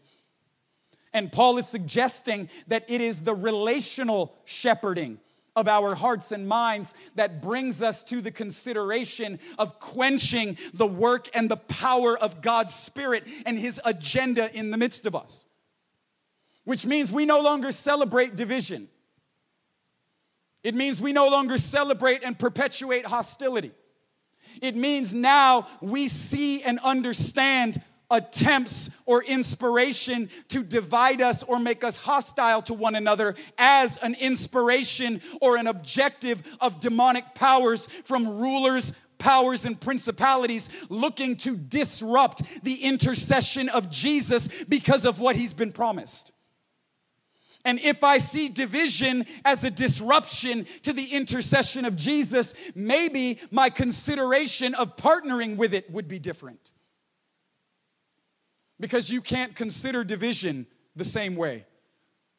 And Paul is suggesting that it is the relational shepherding of our hearts and minds that brings us to the consideration of quenching the work and the power of God's Spirit and His agenda in the midst of us. Which means we no longer celebrate division. It means we no longer celebrate and perpetuate hostility. It means now we see and understand attempts or inspiration to divide us or make us hostile to one another as an inspiration or an objective of demonic powers from rulers, powers and principalities looking to disrupt the intercession of Jesus because of what he's been promised. And if I see division as a disruption to the intercession of Jesus, maybe my consideration of partnering with it would be different because you can't consider division the same way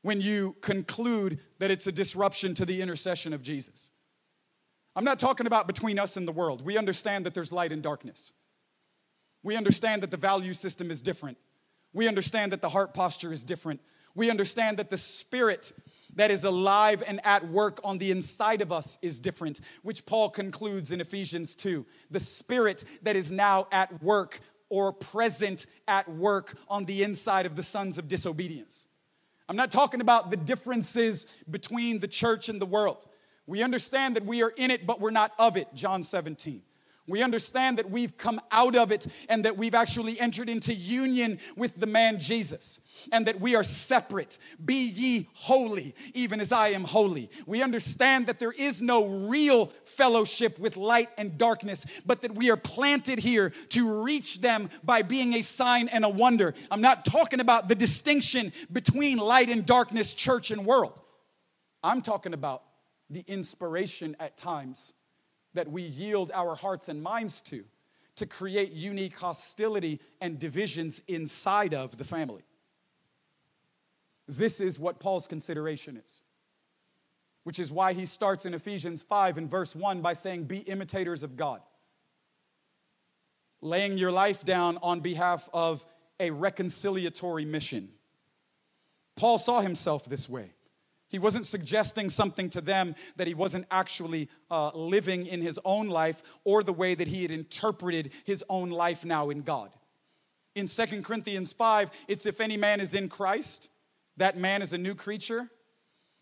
when you conclude that it's a disruption to the intercession of Jesus. I'm not talking about between us and the world. We understand that there's light and darkness. We understand that the value system is different. We understand that the heart posture is different. We understand that the spirit that is alive and at work on the inside of us is different, which Paul concludes in Ephesians 2. The spirit that is now at work or present at work on the inside of the sons of disobedience. I'm not talking about the differences between the church and the world. We understand that we are in it, but we're not of it, John 17. We understand that we've come out of it and that we've actually entered into union with the man Jesus and that we are separate. Be ye holy, even as I am holy. We understand that there is no real fellowship with light and darkness, but that we are planted here to reach them by being a sign and a wonder. I'm not talking about the distinction between light and darkness, church and world. I'm talking about the inspiration at times that we yield our hearts and minds to to create unique hostility and divisions inside of the family. This is what Paul's consideration is, which is why he starts in Ephesians 5 and verse 1 by saying, Be imitators of God, laying your life down on behalf of a reconciliatory mission. Paul saw himself this way. He wasn't suggesting something to them that he wasn't actually uh, living in his own life or the way that he had interpreted his own life now in God. In Second Corinthians 5, it's if any man is in Christ, that man is a new creature.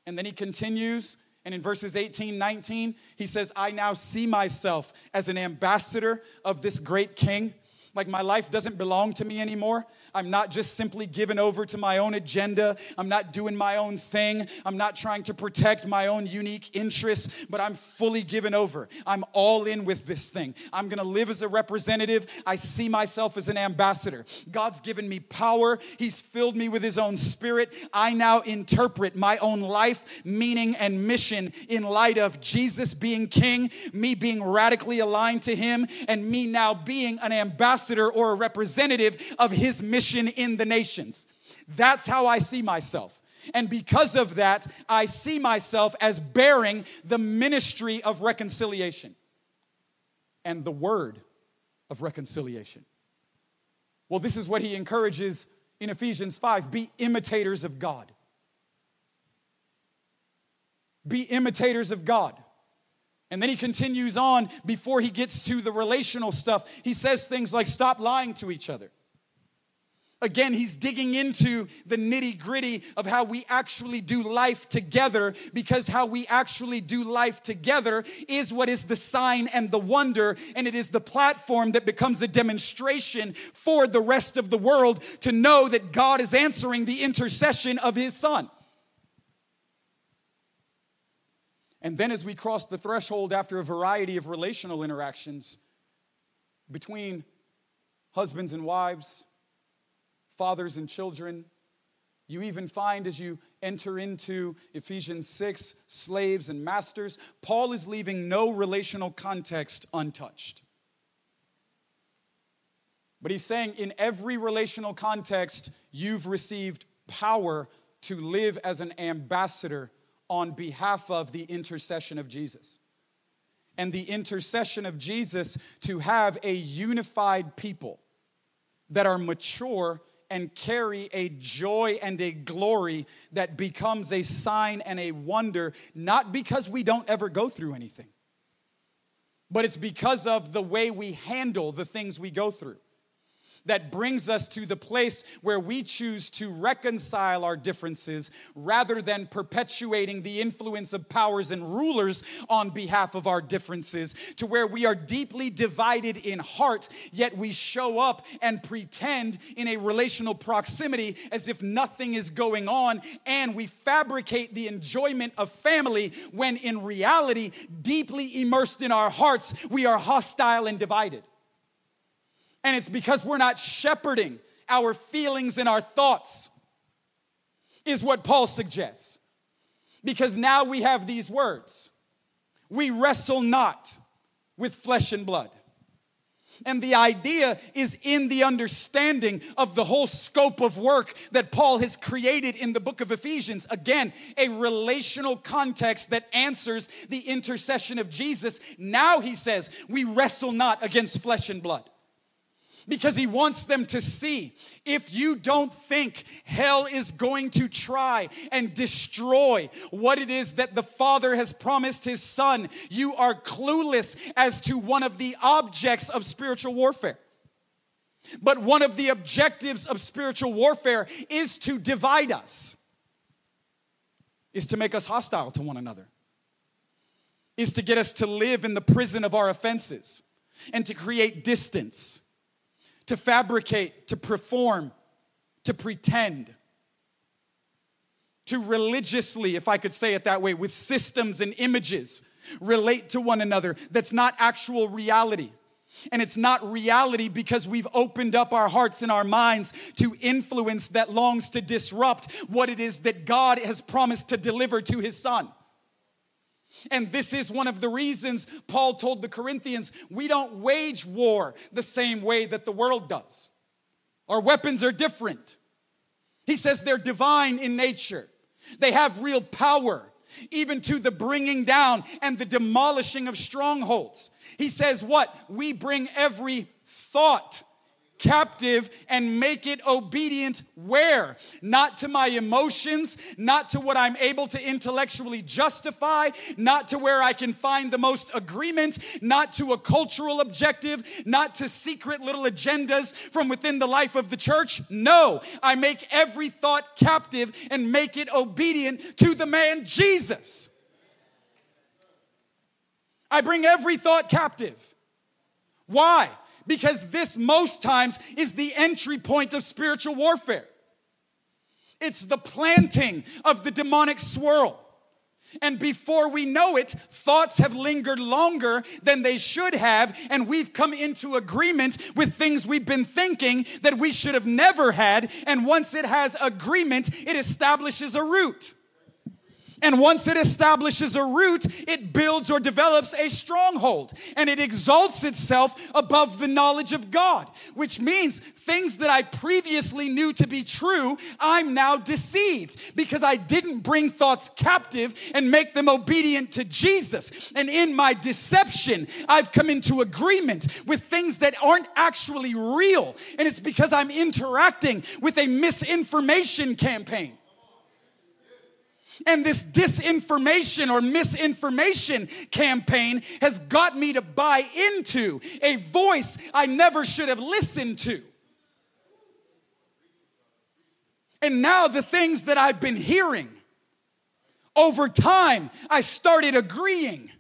And then he continues, and in verses 18, 19, he says, I now see myself as an ambassador of this great king. Like my life doesn't belong to me anymore. I'm not just simply given over to my own agenda. I'm not doing my own thing. I'm not trying to protect my own unique interests, but I'm fully given over. I'm all in with this thing. I'm going to live as a representative. I see myself as an ambassador. God's given me power, He's filled me with His own spirit. I now interpret my own life, meaning, and mission in light of Jesus being king, me being radically aligned to Him, and me now being an ambassador or a representative of His mission in the nations. That's how I see myself. And because of that, I see myself as bearing the ministry of reconciliation and the word of reconciliation. Well, this is what he encourages in Ephesians 5 be imitators of God. Be imitators of God. And then he continues on before he gets to the relational stuff. He says things like, Stop lying to each other. Again, he's digging into the nitty gritty of how we actually do life together because how we actually do life together is what is the sign and the wonder, and it is the platform that becomes a demonstration for the rest of the world to know that God is answering the intercession of his son. And then, as we cross the threshold after a variety of relational interactions between husbands and wives, fathers and children. You even find as you enter into Ephesians 6, slaves and masters, Paul is leaving no relational context untouched. But he's saying in every relational context, you've received power to live as an ambassador on behalf of the intercession of Jesus. And the intercession of Jesus to have a unified people that are mature and carry a joy and a glory that becomes a sign and a wonder, not because we don't ever go through anything, but it's because of the way we handle the things we go through that brings us to the place where we choose to reconcile our differences rather than perpetuating the influence of powers and rulers on behalf of our differences, to where we are deeply divided in heart, yet we show up and pretend in a relational proximity as if nothing is going on, and we fabricate the enjoyment of family when in reality, deeply immersed in our hearts, we are hostile and divided. And it's because we're not shepherding our feelings and our thoughts, is what Paul suggests. Because now we have these words We wrestle not with flesh and blood. And the idea is in the understanding of the whole scope of work that Paul has created in the book of Ephesians. Again, a relational context that answers the intercession of Jesus. Now he says, We wrestle not against flesh and blood because he wants them to see if you don't think hell is going to try and destroy what it is that the Father has promised his Son, you are clueless as to one of the objects of spiritual warfare. But one of the objectives of spiritual warfare is to divide us, is to make us hostile to one another. is to get us to live in the prison of our offenses and to create distance, to fabricate, to perform, to pretend, to religiously, if I could say it that way, with systems and images, relate to one another. That's not actual reality. And it's not reality because we've opened up our hearts and our minds to influence that longs to disrupt what it is that God has promised to deliver to his son. And this is one of the reasons Paul told the Corinthians we don't wage war the same way that the world does. Our weapons are different. He says they're divine in nature, they have real power, even to the bringing down and the demolishing of strongholds. He says, What? We bring every thought captive and make it obedient where? Not to my emotions, not to what I'm able to intellectually justify, not to where I can find the most agreement, not to a cultural objective, not to secret little agendas from within the life of the church. No, I make every thought captive and make it obedient to the man Jesus. I bring every thought captive. Why? Because this most times is the entry point of spiritual warfare. It's the planting of the demonic swirl. And before we know it, thoughts have lingered longer than they should have, and we've come into agreement with things we've been thinking that we should have never had. And once it has agreement, it establishes a root. And once it establishes a root, it builds or develops a stronghold and it exalts itself above the knowledge of God, which means things that I previously knew to be true, I'm now deceived because I didn't bring thoughts captive and make them obedient to Jesus. And in my deception, I've come into agreement with things that aren't actually real. And it's because I'm interacting with a misinformation campaign. And this disinformation or misinformation campaign has got me to buy into a voice I never should have listened to. And now the things that I've been hearing, over time, I started agreeing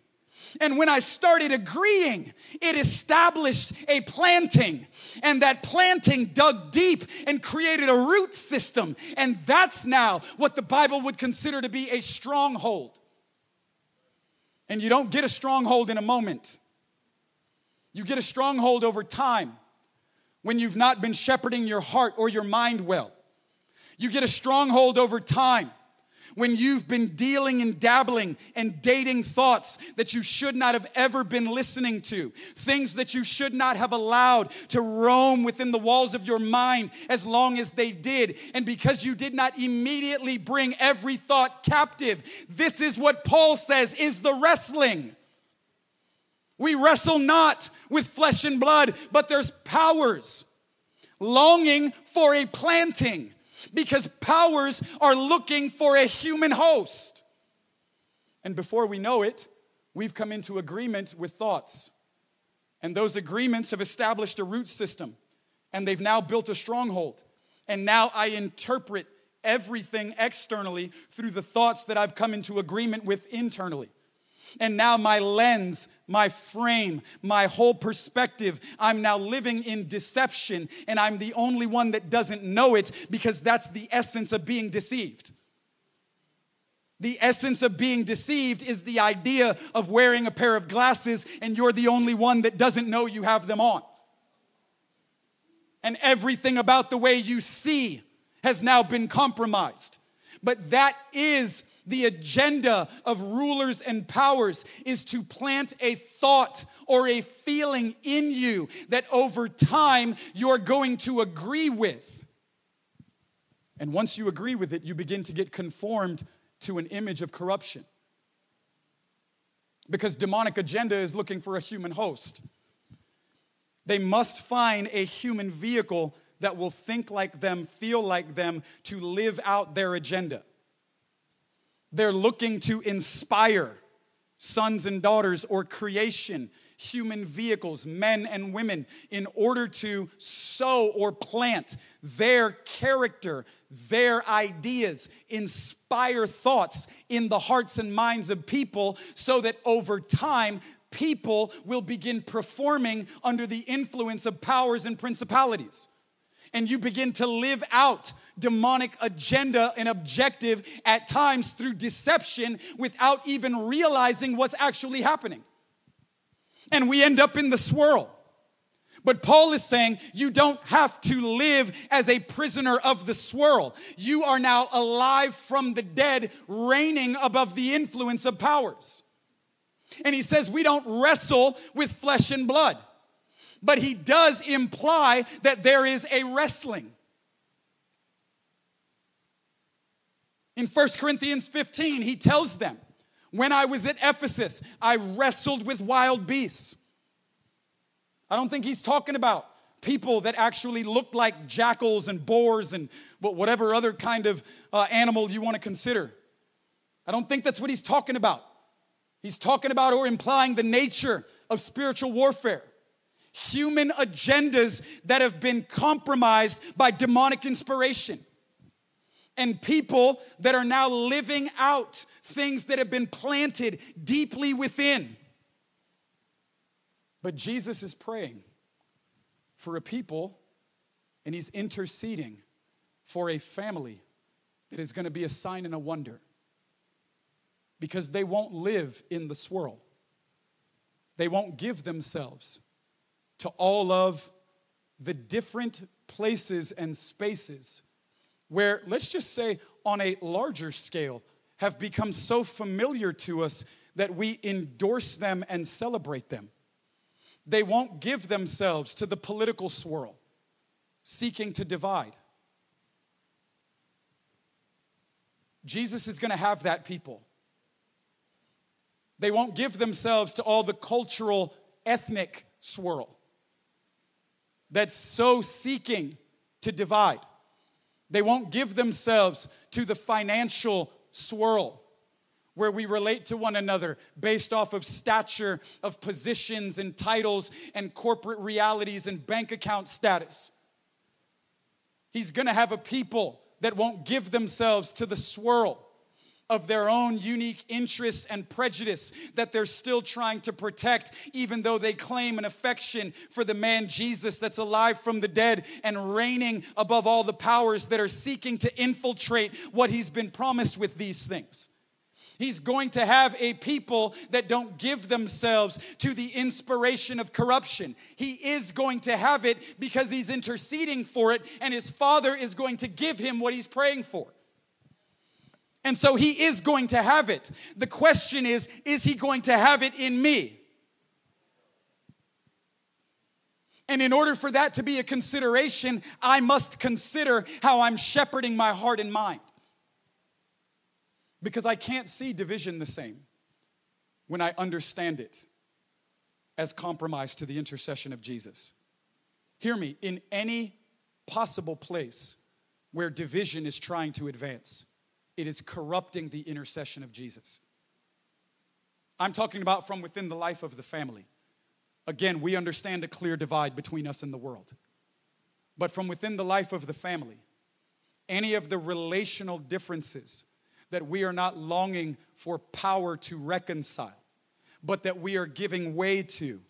and when I started agreeing, it established a planting. And that planting dug deep and created a root system. And that's now what the Bible would consider to be a stronghold. And you don't get a stronghold in a moment, you get a stronghold over time when you've not been shepherding your heart or your mind well. You get a stronghold over time when you've been dealing and dabbling and dating thoughts that you should not have ever been listening to, things that you should not have allowed to roam within the walls of your mind as long as they did, and because you did not immediately bring every thought captive. This is what Paul says is the wrestling. We wrestle not with flesh and blood, but there's powers longing for a planting because powers are looking for a human host. And before we know it, we've come into agreement with thoughts. And those agreements have established a root system, and they've now built a stronghold. And now I interpret everything externally through the thoughts that I've come into agreement with internally. And now my lens, my frame, my whole perspective, I'm now living in deception, and I'm the only one that doesn't know it because that's the essence of being deceived. The essence of being deceived is the idea of wearing a pair of glasses and you're the only one that doesn't know you have them on. And everything about the way you see has now been compromised. But that is the agenda of rulers and powers is to plant a thought or a feeling in you that over time you're going to agree with. And once you agree with it, you begin to get conformed to an image of corruption. Because demonic agenda is looking for a human host. They must find a human vehicle that will think like them, feel like them, to live out their agenda. They're looking to inspire sons and daughters or creation human vehicles, men and women, in order to sow or plant their character, their ideas, inspire thoughts in the hearts and minds of people so that over time, people will begin performing under the influence of powers and principalities and you begin to live out demonic agenda and objective at times through deception without even realizing what's actually happening. And we end up in the swirl. But Paul is saying you don't have to live as a prisoner of the swirl. You are now alive from the dead, reigning above the influence of powers. And he says we don't wrestle with flesh and blood but he does imply that there is a wrestling. In 1 Corinthians 15, he tells them, When I was at Ephesus, I wrestled with wild beasts. I don't think he's talking about people that actually looked like jackals and boars and whatever other kind of uh, animal you want to consider. I don't think that's what he's talking about. He's talking about or implying the nature of spiritual warfare human agendas that have been compromised by demonic inspiration. And people that are now living out things that have been planted deeply within. But Jesus is praying for a people and he's interceding for a family that is going to be a sign and a wonder because they won't live in the swirl. They won't give themselves to all of the different places and spaces where, let's just say, on a larger scale, have become so familiar to us that we endorse them and celebrate them. They won't give themselves to the political swirl, seeking to divide. Jesus is going to have that people. They won't give themselves to all the cultural, ethnic swirl that's so seeking to divide. They won't give themselves to the financial swirl where we relate to one another based off of stature, of positions and titles and corporate realities and bank account status. He's gonna have a people that won't give themselves to the swirl of their own unique interests and prejudice that they're still trying to protect, even though they claim an affection for the man Jesus that's alive from the dead and reigning above all the powers that are seeking to infiltrate what he's been promised with these things. He's going to have a people that don't give themselves to the inspiration of corruption. He is going to have it because he's interceding for it, and his father is going to give him what he's praying for. And so he is going to have it. The question is is he going to have it in me? And in order for that to be a consideration, I must consider how I'm shepherding my heart and mind. Because I can't see division the same when I understand it as compromise to the intercession of Jesus. Hear me, in any possible place where division is trying to advance, it is corrupting the intercession of Jesus. I'm talking about from within the life of the family. Again, we understand a clear divide between us and the world. But from within the life of the family, any of the relational differences that we are not longing for power to reconcile, but that we are giving way to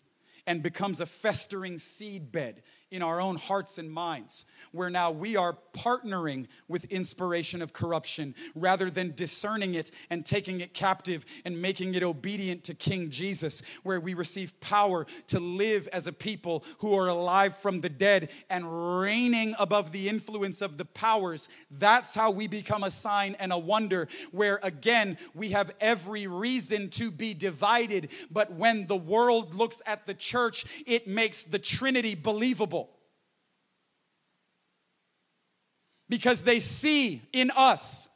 and becomes a festering seed bed in our own hearts and minds, where now we are partnering with inspiration of corruption rather than discerning it and taking it captive and making it obedient to King Jesus, where we receive power to live as a people who are alive from the dead and reigning above the influence of the powers. That's how we become a sign and a wonder, where again, we have every reason to be divided, but when the world looks at the church, it makes the Trinity believable because they see in us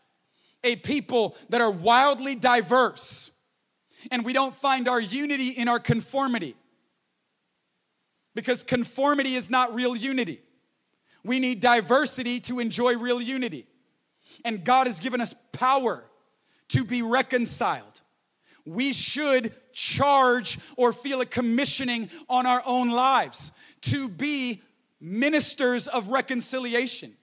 a people that are wildly diverse, and we don't find our unity in our conformity. Because conformity is not real unity. We need diversity to enjoy real unity. And God has given us power to be reconciled. we should charge or feel a commissioning on our own lives to be ministers of reconciliation,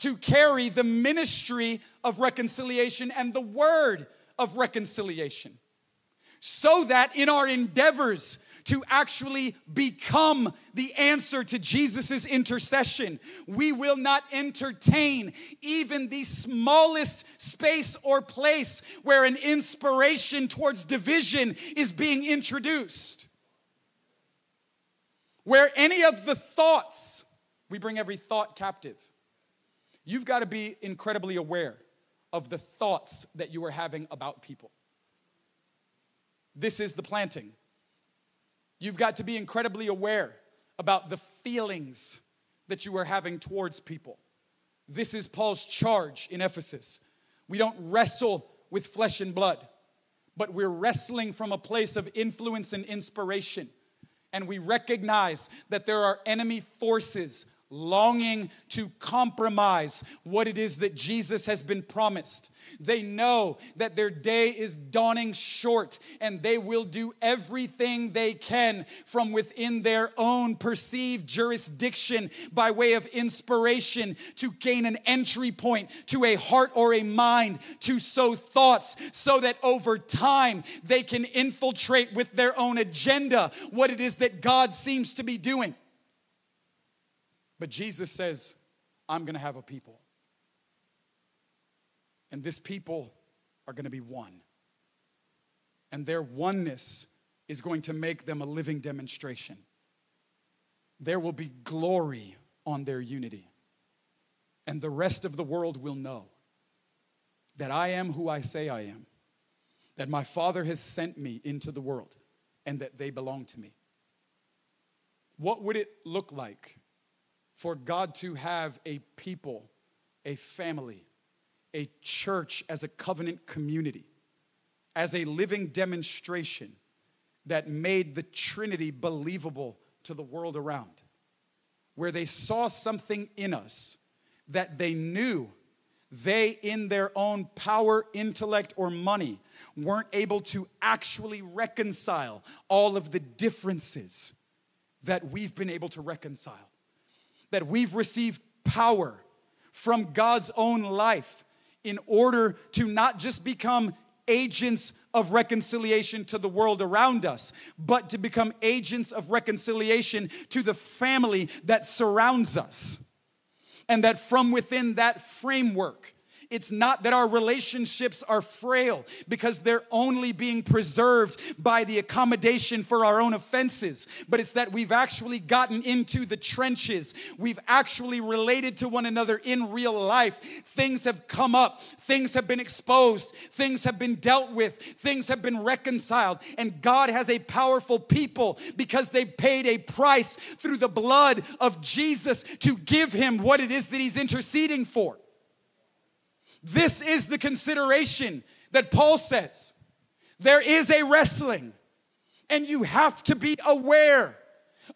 to carry the ministry of reconciliation and the word of reconciliation, so that in our endeavors to actually become the answer to Jesus' intercession. We will not entertain even the smallest space or place where an inspiration towards division is being introduced. Where any of the thoughts, we bring every thought captive. You've got to be incredibly aware of the thoughts that you are having about people. This is the planting. You've got to be incredibly aware about the feelings that you are having towards people. This is Paul's charge in Ephesus. We don't wrestle with flesh and blood, but we're wrestling from a place of influence and inspiration. And we recognize that there are enemy forces longing to compromise what it is that Jesus has been promised. They know that their day is dawning short and they will do everything they can from within their own perceived jurisdiction by way of inspiration to gain an entry point to a heart or a mind to sow thoughts so that over time they can infiltrate with their own agenda what it is that God seems to be doing. But Jesus says, I'm going to have a people. And this people are going to be one. And their oneness is going to make them a living demonstration. There will be glory on their unity. And the rest of the world will know that I am who I say I am, that my Father has sent me into the world, and that they belong to me. What would it look like for God to have a people, a family, a church as a covenant community, as a living demonstration that made the Trinity believable to the world around, where they saw something in us that they knew they, in their own power, intellect, or money, weren't able to actually reconcile all of the differences that we've been able to reconcile that we've received power from God's own life in order to not just become agents of reconciliation to the world around us, but to become agents of reconciliation to the family that surrounds us. And that from within that framework, it's not that our relationships are frail because they're only being preserved by the accommodation for our own offenses, but it's that we've actually gotten into the trenches. We've actually related to one another in real life. Things have come up, things have been exposed, things have been dealt with, things have been reconciled. And God has a powerful people because they paid a price through the blood of Jesus to give him what it is that he's interceding for. This is the consideration that Paul says. There is a wrestling, and you have to be aware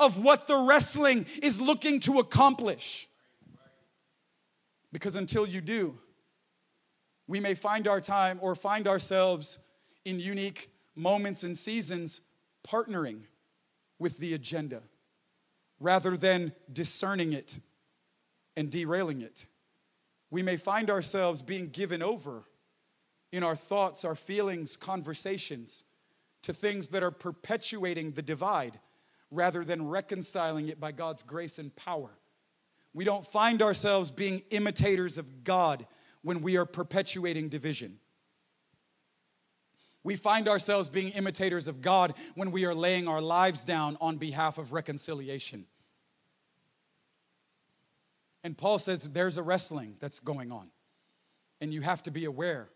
of what the wrestling is looking to accomplish. Because until you do, we may find our time or find ourselves in unique moments and seasons partnering with the agenda rather than discerning it and derailing it we may find ourselves being given over in our thoughts, our feelings, conversations to things that are perpetuating the divide rather than reconciling it by God's grace and power. We don't find ourselves being imitators of God when we are perpetuating division. We find ourselves being imitators of God when we are laying our lives down on behalf of reconciliation. And Paul says there's a wrestling that's going on. And you have to be aware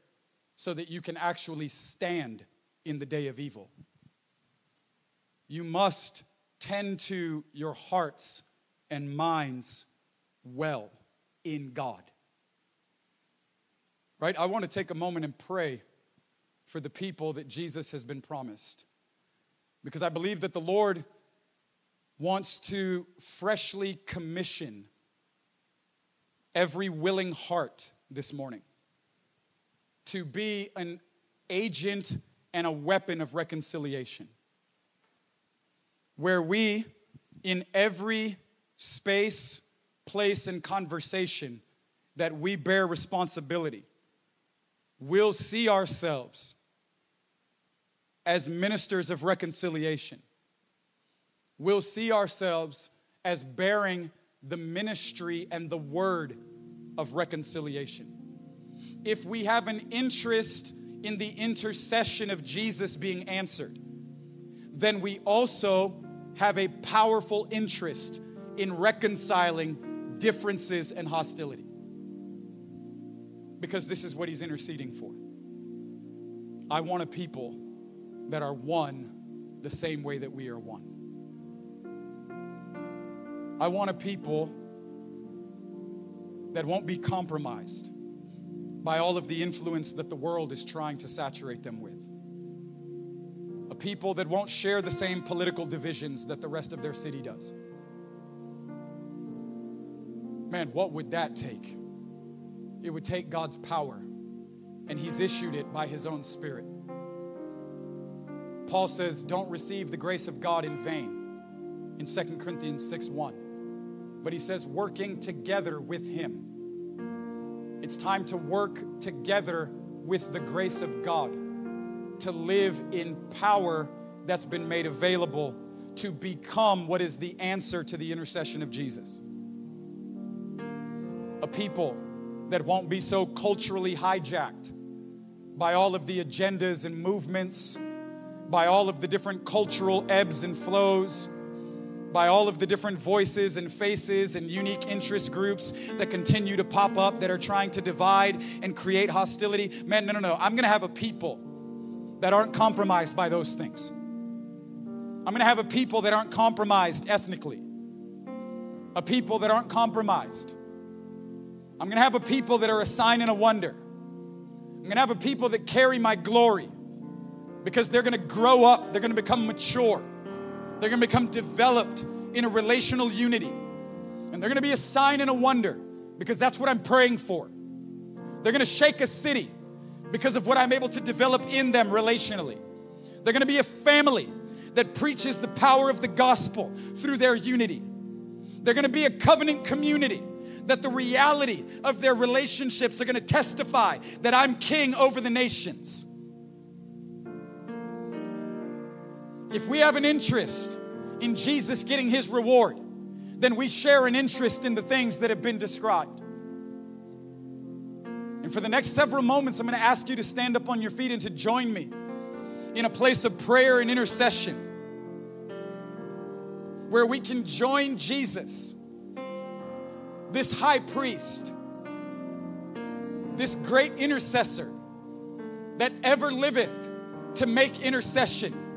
so that you can actually stand in the day of evil. You must tend to your hearts and minds well in God. Right? I want to take a moment and pray for the people that Jesus has been promised. Because I believe that the Lord wants to freshly commission every willing heart this morning to be an agent and a weapon of reconciliation. Where we, in every space, place, and conversation that we bear responsibility, will see ourselves as ministers of reconciliation. We'll see ourselves as bearing the ministry and the word of reconciliation. If we have an interest in the intercession of Jesus being answered, then we also have a powerful interest in reconciling differences and hostility. Because this is what he's interceding for. I want a people that are one the same way that we are one. I want a people that won't be compromised by all of the influence that the world is trying to saturate them with. A people that won't share the same political divisions that the rest of their city does. Man, what would that take? It would take God's power, and He's issued it by His own Spirit. Paul says, Don't receive the grace of God in vain in 2 Corinthians 6 1 but he says, working together with him. It's time to work together with the grace of God, to live in power that's been made available to become what is the answer to the intercession of Jesus. A people that won't be so culturally hijacked by all of the agendas and movements, by all of the different cultural ebbs and flows by all of the different voices and faces and unique interest groups that continue to pop up that are trying to divide and create hostility. Man, no, no, no. I'm going to have a people that aren't compromised by those things. I'm going to have a people that aren't compromised ethnically, a people that aren't compromised. I'm going to have a people that are a sign and a wonder. I'm going to have a people that carry my glory because they're going to grow up, they're going to become mature. They're going to become developed in a relational unity. And they're going to be a sign and a wonder because that's what I'm praying for. They're going to shake a city because of what I'm able to develop in them relationally. They're going to be a family that preaches the power of the gospel through their unity. They're going to be a covenant community that the reality of their relationships are going to testify that I'm king over the nations. If we have an interest in Jesus getting his reward, then we share an interest in the things that have been described. And for the next several moments, I'm going to ask you to stand up on your feet and to join me in a place of prayer and intercession where we can join Jesus, this high priest, this great intercessor that ever liveth to make intercession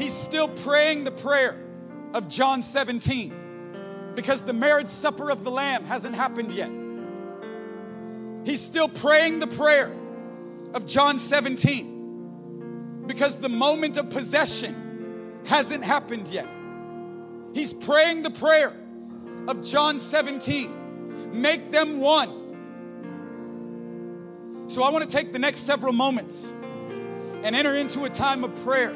he's still praying the prayer of John 17 because the marriage supper of the Lamb hasn't happened yet. He's still praying the prayer of John 17 because the moment of possession hasn't happened yet. He's praying the prayer of John 17 make them one. So I want to take the next several moments and enter into a time of prayer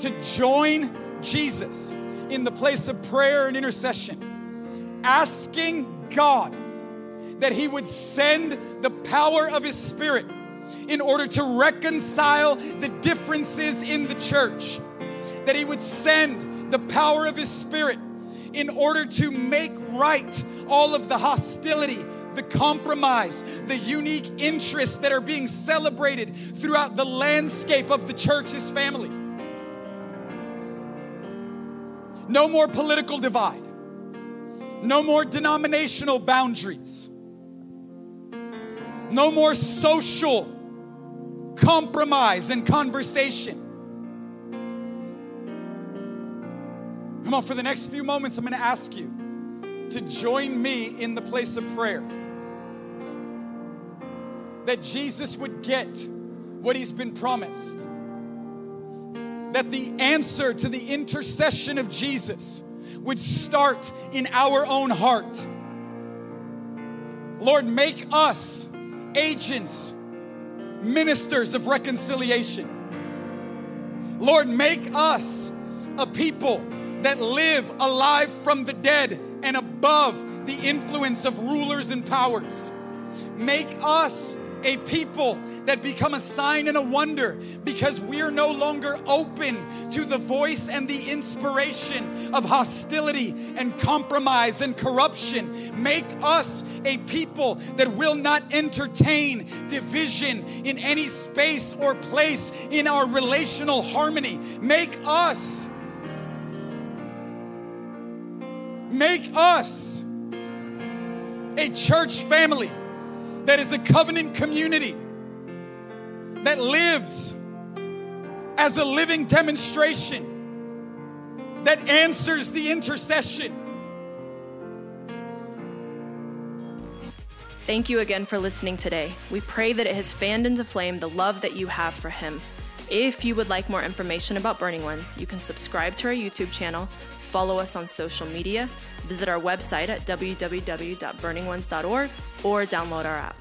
to join Jesus in the place of prayer and intercession, asking God that He would send the power of His Spirit in order to reconcile the differences in the church, that He would send the power of His Spirit in order to make right all of the hostility the compromise, the unique interests that are being celebrated throughout the landscape of the church's family. No more political divide. No more denominational boundaries. No more social compromise and conversation. Come on, for the next few moments, I'm going to ask you to join me in the place of prayer. That Jesus would get what he's been promised that the answer to the intercession of Jesus would start in our own heart. Lord, make us agents ministers of reconciliation. Lord, make us a people that live alive from the dead and above the influence of rulers and powers. Make us a people that become a sign and a wonder because we are no longer open to the voice and the inspiration of hostility and compromise and corruption. Make us a people that will not entertain division in any space or place in our relational harmony. Make us. Make us a church family that is a covenant community that lives as a living demonstration that answers the intercession. Thank you again for listening today. We pray that it has fanned into flame the love that you have for Him. If you would like more information about Burning Ones, you can subscribe to our YouTube channel, follow us on social media, visit our website at www.burningones.org, or download our app.